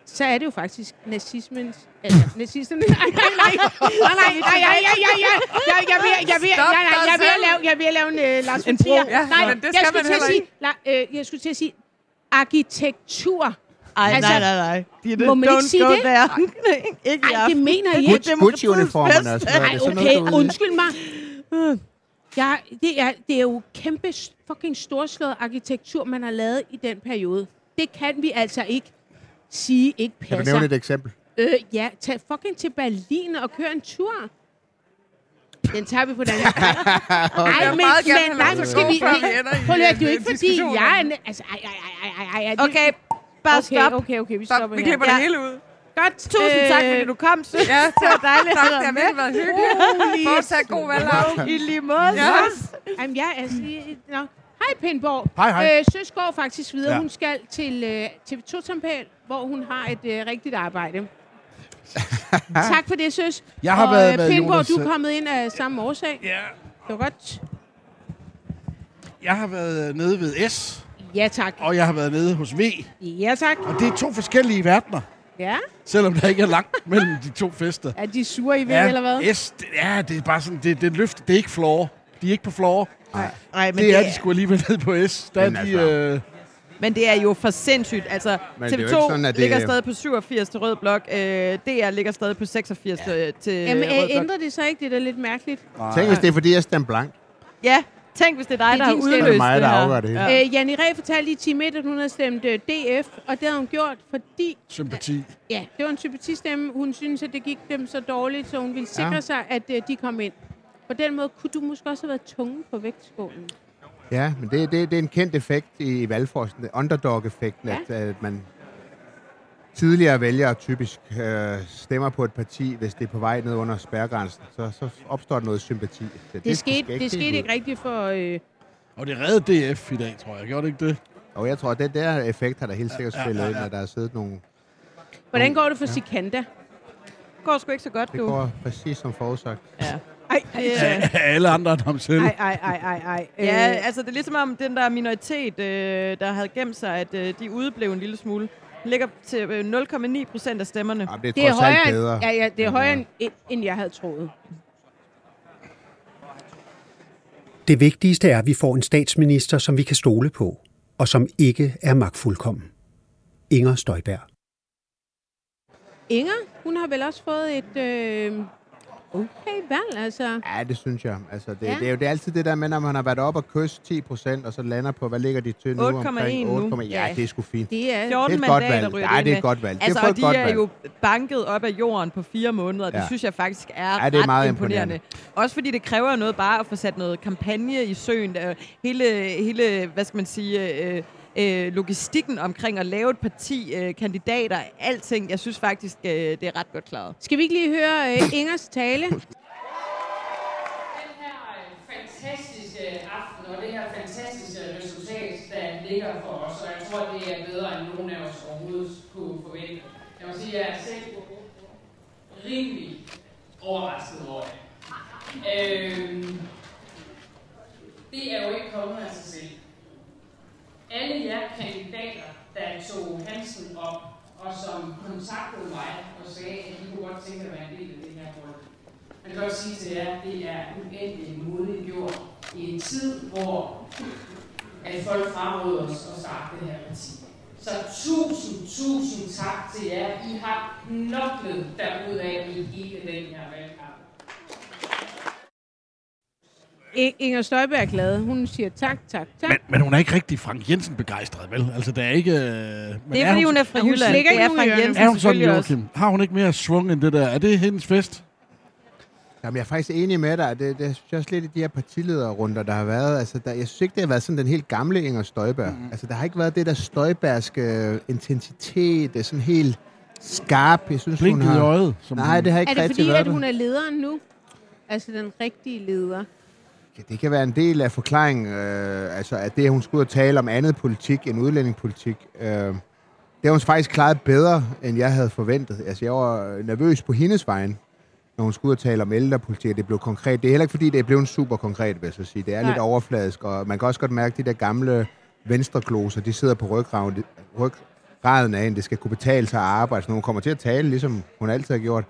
så er det jo faktisk nazismens... Altså, nazisterne... Nej, nej, nej, nej, nej, nej, nej, nej, nej, nej, jeg, jeg, vil, jeg, vil, nej, nej, jeg vil lave, jeg vil lave en uh, Lars von Trier. Ja, nej, men det jeg skal skulle man til at sige, la, øh, jeg skulle til at sige arkitektur. Ej, Altså, nej, nej, nej. Ditte, må man ikke sige det? there. ikke i Nej, det mener Det er ikke. Gucci-uniformerne og sådan noget. Nej, det er sådan okay, undskyld mig. Ja, det er, det er jo kæmpe fucking storslået arkitektur, man har lavet i den periode. Det kan vi altså ikke sige ikke Kan du passer. nævne et eksempel? Øh, ja, tag fucking til Berlin og kør en tur. Den tager vi på den her. Vil men, men nej, gå, vi... Prøv lige, en, det er jo øh, ikke fordi, jeg er... Altså, ej, ej, ej, ej, ej, ej. Okay, bare okay, stop. okay, okay, vi Stop, stopper vi her. klipper Ja. det hele ud. Godt. Tusind tak, fordi du kom. Søs. Ja, det var dejligt tak. Det har virkelig været hyggeligt. Fortsat god valgaften. I lige måde. Ja. Søs. Jamen, jeg er... sige- Nå. Hej, Pindborg. Hej, hej. Øh, Søs går faktisk videre. Ja. Hun skal til øh, TV2 Tampel, hvor hun har et øh, rigtigt arbejde. tak for det, Søs. Jeg har og, været øh, med Pindborg, Jonas, du er kommet ind af samme årsag. Ja, Det var godt. jeg har været nede ved S, Ja, tak. og jeg har været nede hos V. Ja, tak. Og det er to forskellige verdener, Ja. selvom der ikke er langt mellem de to fester. Er de sure i ved, eller hvad? S, det, ja, det er bare sådan, det, det løft, det er ikke floor. De er ikke på floor. Nej, men Det er de sgu alligevel nede på S. Der er Men de, altså- øh, Men det er jo for sindssygt. Altså, Men det er jo TV2 ikke sådan, det- ligger stadig på 87 til Rød Blok. Øh, DR ligger stadig på 86 ja. til Jamen, Rød øh, Blok. ændrer det så ikke? Det er da lidt mærkeligt. Tænk, hvis det er, fordi jeg stemte blank. Ja, tænk, hvis det er dig, Det er der har udløst Det er mig, der her. afgør det hele. Ja. Øh, Janne Ræ fortalte i time 1, at hun havde stemt øh, DF, og det havde hun gjort, fordi Sympati. ja, det var en sympatistemme. Hun synes, at det gik dem så dårligt, så hun ville sikre Ja. sig, at øh, de kom ind. På den måde kunne du måske også have været tunge på vægtskålen. Ja, men det, det, det er en kendt effekt i valgforskning. Underdog-effekten, Ja. ja. at, at man tidligere vælgere typisk øh, stemmer på et parti, hvis det er på vej ned under spærregrænsen, så, så opstår der noget sympati. Så Det, det skete, det helt skete ikke rigtigt for... Øh, Og det reddede DF i dag, tror jeg. Gjorde det ikke det? Og jeg tror, at den der effekt har der helt sikkert spillet ind, at der er siddet nogle... hvordan går det for Sikanda? Det går sgu ikke så godt, Det du. går præcis som forudsagt. Ja. Ej, er- Alle andre end ham selv. ej, ej, ej, ej, ej. Ja, Øh, altså det er ligesom om den der minoritet, øh, der havde gemt sig, at øh, de udeblev en lille smule. Den ligger til øh, 0,9 procent af stemmerne. Jamen, det er det er højere, bedre. end, ja, ja, det er højere, øh, end, end jeg havde troet. Det vigtigste er, at vi får en statsminister, som vi kan stole på, og som ikke er magtfuldkommen. Inger Støjberg. Inger, hun har vel også fået et øh, okay valg, altså. Ja, det synes jeg. Altså, det, Ja. det, er jo det er altid det der med, når man har været op og kysse 10 procent, og så lander på, hvad ligger de til nu? 8,1 omkring nu. 8,1. Ja, det er sgu fint. Det er 14 Det er et godt valg. ind det er med. et godt valg. Det er Altså, og de godt er valg. jo banket op af jorden på fire måneder. Det Ja. synes jeg faktisk er, Ja, det er ret meget imponerende. imponerende. Også fordi det kræver noget bare at få sat noget kampagne i søen. Hele, hele hvad skal man sige, øh, øh, logistikken omkring at lave et parti, øh, kandidater, alting. Jeg synes faktisk, øh, det er ret godt klaret. Skal vi ikke lige høre øh, Ingers tale? den her øh, fantastiske aften og det her fantastiske resultat, der ligger for os, og jeg tror, det er bedre, end nogen af os overhovedet kunne forvente. Jeg må sige, at jeg er selv rimelig overrasket over det. Øhm, det er jo ikke kommet af sig selv. Alle jer kandidater, der tog Hansen op, og som kontaktede mig og sagde, at de kunne godt tænke at være en del af det her hold, Man kan godt sige til jer, at det er uendelig modigt gjort i en tid, hvor at folk fraråder os at starte det her parti. Så tusind, tusind tak til jer. I har knoklet derudad i hele den her valgkamp. I- Inger Støjberg er glad. Hun siger tak, tak, tak. Men, men hun er ikke rigtig Frank Jensen begejstret, vel? Altså, der er ikke... øh, Men Det er, fordi hun er fra hun Jylland. Det ikke er Frank i. Jensen Er hun sådan, også. Joachim? Har hun ikke mere svung end det der? Er det hendes fest? Jamen, jeg er faktisk enig med dig. Det, det synes jeg også lidt i de her partilederrunder, der har været. Altså, der, jeg synes ikke, det har været sådan den helt gamle Inger Støjberg. Mm. Altså, der har ikke været det der Støjbergske øh, intensitet, det er sådan helt skarp. Jeg synes, hun Blinket i har... øjet? Som Nej, det har ikke Er det rigtig fordi, været at det. hun er lederen nu? Altså den rigtige leder. Det kan være en del af forklaringen, øh, altså at det, hun skulle ud og tale om andet politik end udlændingepolitik. Øh, det har hun faktisk klaret bedre, end jeg havde forventet. Altså, jeg var nervøs på hendes vejen, når hun skulle ud og tale om ældrepolitik, og det blev konkret. Det er heller ikke, fordi det er blevet super konkret, vil jeg så sige. Det er Nej. lidt overfladisk, og man kan også godt mærke, at de der gamle venstrekloser, de sidder på ryggraden, ryggraden af en. Det skal kunne betale sig at arbejde, så hun kommer til at tale, ligesom hun altid har gjort.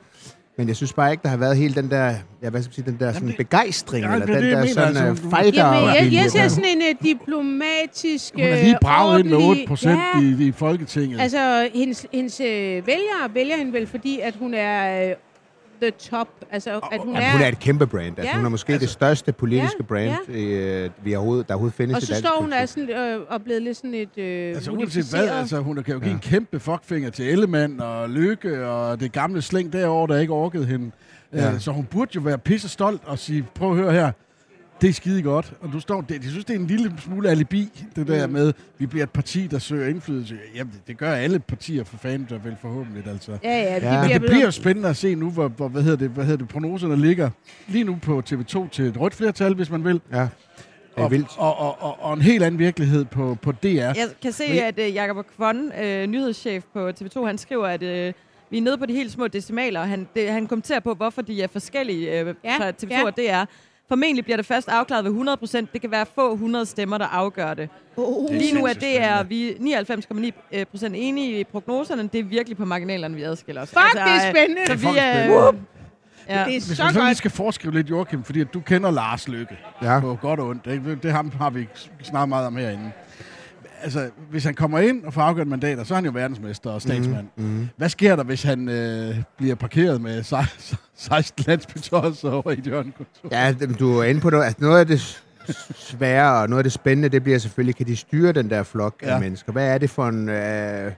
Men jeg synes bare ikke, der har været helt den der, ja, hvad skal man sige, den der sådan det- begejstring, Ja, eller det er den det, der mener, sådan altså, du- fighter Jamen, jeg, jeg ser sådan en uh, diplomatisk, Hun er lige braget ind med ordentlig- 8 procent Ja. i, i Folketinget. Altså, hendes, hendes øh, vælgere vælger hende vel, fordi at hun er øh, the top. Altså, at hun Jamen, er... hun er et kæmpe brand. Altså, Ja. hun er måske altså, det største politiske Ja, brand, øh, vi overhovedet, der overhovedet findes og i så dansk står hun politik. er sådan, øh, og blevet lidt sådan et øh, Altså uanset hvad, altså, hun kan jo give Ja. en kæmpe fuckfinger til Ellemann og Lykke og det gamle slæng derovre, der ikke orkede hende. Ja. Ja. Så hun burde jo være pisse stolt og sige, prøv at høre her, det er skide godt. Og du står, det, jeg synes, det er en lille smule alibi, det der Mm. med, vi bliver et parti, der søger indflydelse. Jamen, det, det gør alle partier for fanden, der vel forhåbentlig, altså. Ja, ja, Ja. Men det bliver jo spændende at se nu, hvor, hvor hvad, hedder det, hvad hedder det, prognoserne ligger lige nu på TV2 til et rødt flertal, hvis man vil. Ja, er Og, vildt. og, og, og, og en helt anden virkelighed på, på DR. Jeg kan se, Men- at uh, Jakob Kvon, uh, nyhedschef på TV2, han skriver, at uh, vi er nede på de helt små decimaler, og han, det, han kommenterer på, hvorfor de er forskellige uh, Ja, fra TV2 ja. og DR. Formentlig bliver det først afklaret ved 100 procent. Det kan være få 100 stemmer, der afgør det. Oh, Lige nu er det er vi 99,9 procent enige i prognoserne. Det er virkelig på marginalerne, vi adskiller os. Fuck, det er spændende. Så vi er er... Ja. Det er Hvis så man så lige godt. skal foreskrive lidt, Joachim, fordi at du kender Lars Lykke Ja. på godt og ondt. Det, det ham har vi ikke snakket meget om herinde. Altså, hvis han kommer ind og får afgjort mandater, så er han jo verdensmester og statsmand. Mhm, mhm. Hvad sker der, hvis han øh, bliver parkeret med sej- 16 landsbytosser over i hjørnekontor? Ja, du er inde på noget. Altså, noget af det svære og noget af det spændende, det bliver selvfølgelig, kan de styre den der flok ja. Af mennesker? Hvad er det for en... Øh, er-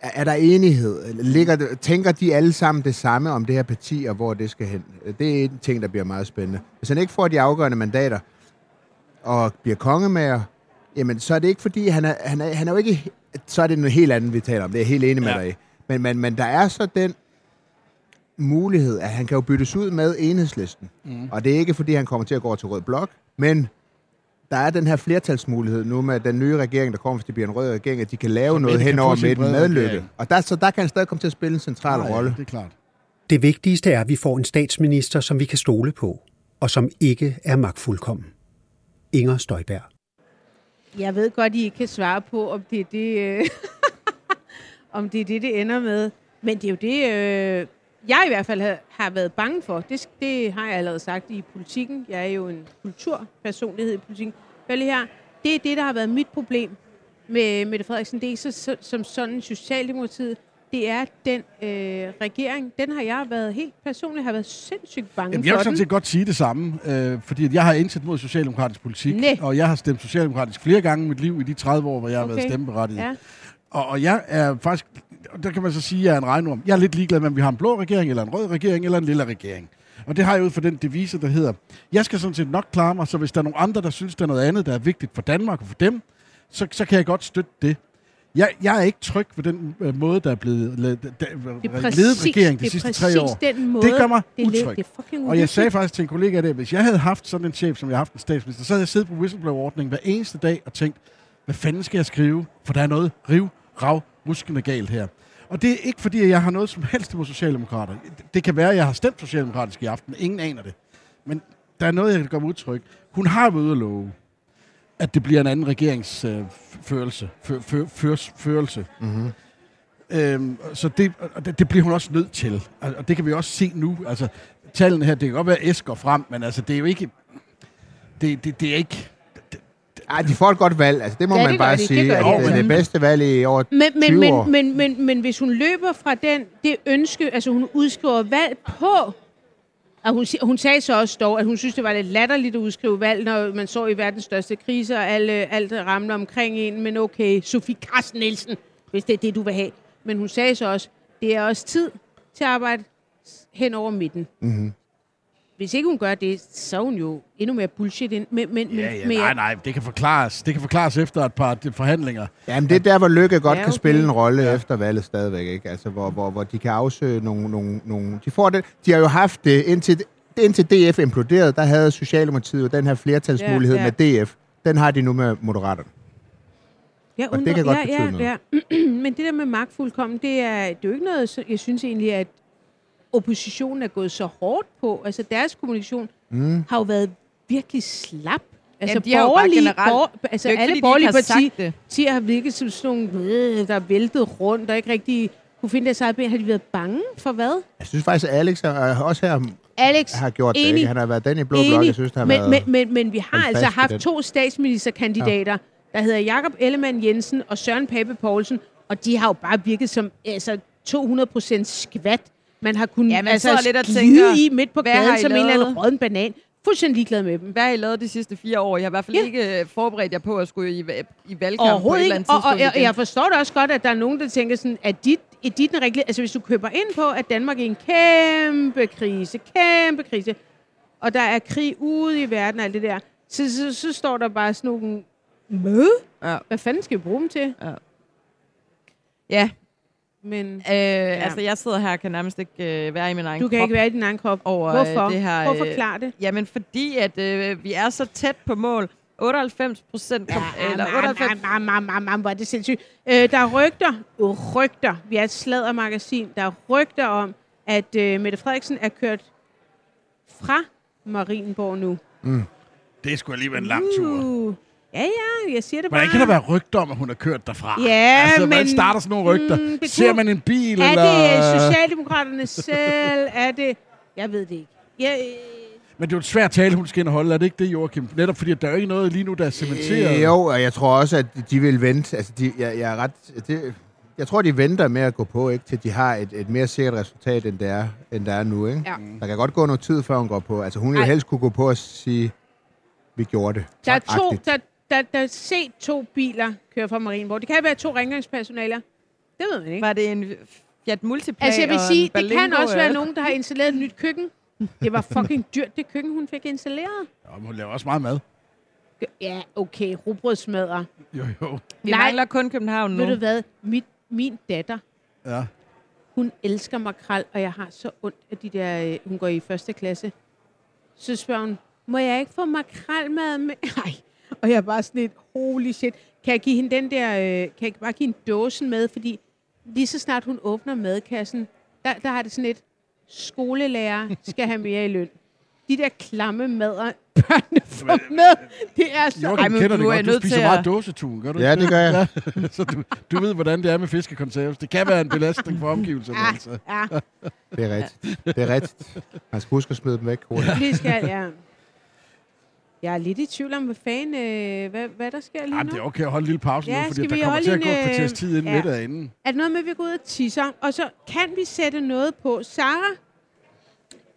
er der enighed? Ligger, tænker de alle sammen det samme om det her parti, og hvor det skal hen? Det er en ting, der bliver meget spændende. Hvis han ikke får de afgørende mandater, og bliver kongemager, jamen så er det ikke fordi, han er, han er, han er jo ikke... Så er det noget helt andet, vi taler om. Det er jeg helt enig med Ja. dig i. Men, men, men der er så den mulighed, at han kan jo byttes ud med enhedslisten. Mm. Og det er ikke, fordi han kommer til at gå til rød blok, men der er den her flertalsmulighed nu med den nye regering, der kommer, hvis det bliver en rød regering, at de kan lave Så noget hen over midten med Lykke. regering. Og der, så der kan han stadig komme til at spille en central ja, rolle. det er klart. Det vigtigste er, at vi får en statsminister, som vi kan stole på, og som ikke er magtfuldkommen. Inger Støjberg. Jeg ved godt, I ikke kan svare på, om det er det, øh, om det, er det, det ender med. Men det er jo det, øh, jeg i hvert fald har, har været bange for. Det, det har jeg allerede sagt i politikken. Jeg er jo en kulturpersonlighed i politikken. Vel her, det er det, der har været mit problem med Mette Frederiksen. Det er ikke så, så, som sådan Socialdemokratiet. Det er den øh, regering, den har jeg været helt personligt har været sindssygt bange Jamen, jeg for vil sådan set godt sige det samme, øh, fordi jeg har indsat mod socialdemokratisk politik, Næ. og jeg har stemt socialdemokratisk flere gange i mit liv i de 30 år, hvor jeg har været Okay. stemmeberettiget. Ja. Og, og jeg er faktisk, og der kan man så sige, at jeg er en regnorm. Jeg er lidt ligeglad med, om vi har en blå regering, eller en rød regering, eller en lille regering. Og det har jeg ud fra den devise, der hedder, jeg skal sådan set nok klare mig, så hvis der er nogle andre, der synes, der er noget andet, der er vigtigt for Danmark og for dem, så, så kan jeg godt støtte det. Jeg, jeg er ikke tryg ved den øh, måde, der er blevet ledet, er regering de det er sidste tre år. den måde, det gør mig det utryg. det er og jeg sagde faktisk til en kollega der, hvis jeg havde haft sådan en chef, som jeg har haft en statsminister, så havde jeg siddet på whistleblower-ordningen hver eneste dag og tænkt, hvad fanden skal jeg skrive? For der er noget riv, rav, ruskende galt her. Og det er ikke fordi, jeg har noget som helst imod socialdemokrater. Det kan være, at jeg har stemt socialdemokratisk i aften. Ingen aner det. Men der er noget, jeg kan gøre mig utryg. Hun har været ude at love, at det bliver en anden regeringsførelse. Øh, fø, fø, førelse. Mm-hmm. Øhm, så det, det, det bliver hun også nødt til. Og, det kan vi også se nu. Altså, tallene her, det kan godt være, at S går frem, men altså, det er jo ikke... Det, det, det er ikke... Ej, de får et godt valg. Altså, det må Ja, man det bare de. Det sige. gør at de det er det bedste valg i over Men, 20 men, år. men, men, men, men hvis hun løber fra den, det ønske, altså hun udskriver valg på, og hun, hun sagde så også dog, at hun synes, det var lidt latterligt at udskrive valg, når man så i verdens største krise, og alle, alt ramler omkring en, men okay, Sofie Carsten Nielsen, hvis det er det, du vil have. Men hun sagde så også, det er også tid til at arbejde hen over midten. Mm-hmm. Hvis ikke hun gør det, så er hun jo endnu mere bullshit. Ind. Men, men, Ja, ja, men, nej, nej, det kan forklares. Det kan forklares efter et par forhandlinger. Jamen, det er der, hvor Lykke godt Ja, ja, kan okay. spille en rolle ja. efter valget stadigvæk, ikke? Altså, hvor, hvor, hvor de kan afsøge nogle, nogle, nogle... De, får det, de har jo haft det, indtil, indtil DF imploderede, der havde Socialdemokratiet jo den her flertalsmulighed Ja, ja, ja. ja. med DF. Den har de nu med Moderaterne. Jeg Og det kan godt ja, betyde ja, ja. Men det der med magtfuldkommen, det er, det er jo ikke noget, jeg synes egentlig, at oppositionen er gået så hårdt på. Altså deres kommunikation Mm. har jo været virkelig slap. Altså Jamen, de har jo bare borgerlige, generelt- bor, Det altså er ikke, alle fordi borgerlige partier det. partier har virket som sådan nogle, øh, der er væltet rundt, og ikke rigtig kunne finde deres eget ben. Har de været bange for hvad? Jeg synes faktisk, at Alex er, også her Alex, har gjort det. enig. Ikke? Han har været den i blå blok, jeg synes, der har men, været... men, men, men vi har altså haft den. to statsministerkandidater, ja. der hedder Jakob Ellemann Jensen og Søren Pape Poulsen, og de har jo bare virket som altså, 200% skvat. Man har kunnet Ja, man altså, lidt og tænker, i midt på gaden I som en eller anden rådden banan. Fuldstændig ligeglad med dem. Hvad har I lavet de sidste fire år? Jeg har i hvert fald Ja. ja. ikke øh, forberedt jer på at skulle i, i valgkamp på et eller andet Og, og tidspunkt jeg, jeg forstår da også godt, at der er nogen, der tænker sådan, at dit, er dit den rigtige... Altså, hvis du køber ind på, at Danmark er i en kæmpe krise, kæmpe krise, og der er krig ude i verden og alt det der, så, så, så står der bare sådan nogle... Hvad? Ja. Hvad fanden skal vi bruge dem til? Ja, Men øh, ja. altså jeg sidder her og kan nærmest ikke øh, være i min egen du kan krop ikke være i din egen krop. over øh, Hvorfor? det her. Prøv øh, at forklare det. Jamen fordi, at øh, vi er så tæt på mål. 98 procent, kom, eller 98, mam, mam, hvor er det sindssygt. Øh, der er rygter, uh, rygter, vi er et sladdermagasin, der er rygter om, at øh, Mette Frederiksen er kørt fra Marienborg nu. Det er sgu alligevel en lang tur. Uh. Ja, ja, jeg siger det bare. Hvordan kan der være rygter om, at hun har kørt derfra? Ja, altså, hvordan men- starter sådan nogle rygter? Mm, det Ser man en bil, Er eller... det Socialdemokraterne selv? Er det... Jeg ved det ikke. Jeg, øh, Men det er jo et svært tale, hun skal ind og holde. Er det ikke det, Joachim? Netop fordi, at der er ikke noget lige nu, der er cementeret. Øh, jo, og jeg tror også, at de vil vente. Altså, de, jeg, jeg er ret... Det, jeg tror, de venter med at gå på, ikke, til de har et, et mere sikkert resultat, end det er, end der er nu. Ikke? Ja. Der kan godt gå noget tid, før hun går på. Altså, hun vil Ej. helst kunne gå på og sige, vi gjorde det. Der er to, der, der, der er set to biler køre fra Marienborg. Det kan være to rengøringspersonaler. Det ved man ikke. Var det en Fiat Multipla Altså jeg vil sige, det kan også være nogen, der har installeret et nyt køkken. Det var fucking dyrt, det køkken, hun fik installeret. Ja, men hun laver også meget mad. Ja, okay, rugbrødsmadder. Jo, jo. Vi Nej. mangler kun København nu. Ved du hvad? Mit, min datter, Ja. hun elsker makrel, og jeg har så ondt af de der, øh, hun går i første klasse. Så spørger hun, må jeg ikke få makrelmad med? Nej. Og jeg er bare sådan lidt, holy shit. Kan jeg give hende den der, øh, kan jeg bare give hende dåsen med? Fordi lige så snart hun åbner madkassen, der, der har det sådan lidt, skolelærer skal have mere i løn. De der klamme mader, børnene får med, det er så... Joachim Ej, men kender det du er godt. Du nødt spiser til meget at- dåsetun, gør du Ja, ikke det gør jeg. Ja. Så du, du ved, hvordan det er med fiskekonserves. Det kan være en belastning for omgivelserne, Ah, altså. ja, Det er rigtigt. Det er rigtigt. Man skal huske at smide dem væk hurtigt. det skal jeg. Jeg er lidt i tvivl om, hvad fanden, øh, hvad, hvad der sker lige Ej, nu. det er okay at holde en lille pause Ja, nu, fordi der kommer til at gå et kvarters øh, tid inden ja. middag inden. Er det noget med, at vi går ud og tisser? Og så kan vi sætte noget på. Sara,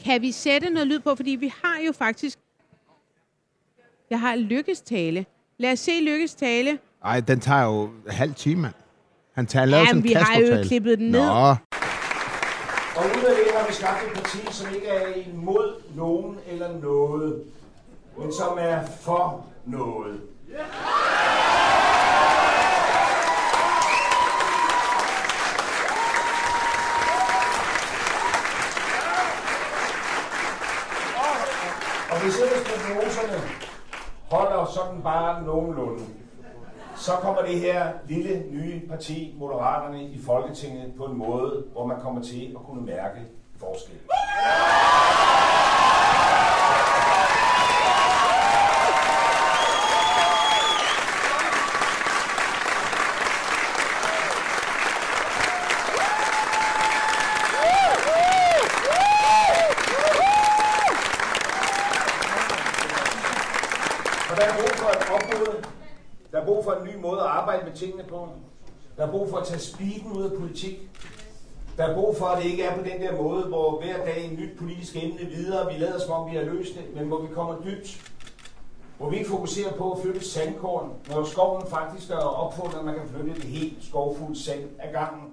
kan vi sætte noget lyd på? Fordi vi har jo faktisk... Jeg har Lykkes tale. Lad os se Lykkes tale. Ej, den tager jo halv time, mand. Han tager lavet sådan Jamen, en vi har jo klippet den ned. Nå, Og ud af det har vi skabt et parti, som ikke er imod nogen eller noget, men som er for noget. Og hvis ellers prognoserne holder sådan bare nogenlunde, så kommer det her lille nye parti, Moderaterne, i Folketinget på en måde, hvor man kommer til at kunne mærke forskel. Og der er brug for et opbrud. Der er brug for en ny måde at arbejde med tingene på. Der er brug for at tage speeden ud af politik. Der er brug for, at det ikke er på den der måde, hvor hver dag en nyt politisk emne videre, vi lader som om vi har løst det, men hvor vi kommer dybt. Hvor vi ikke fokuserer på at flytte sandkorn, når skoven faktisk er opfundet, at man kan flytte et helt skovfuldt sand ad gangen.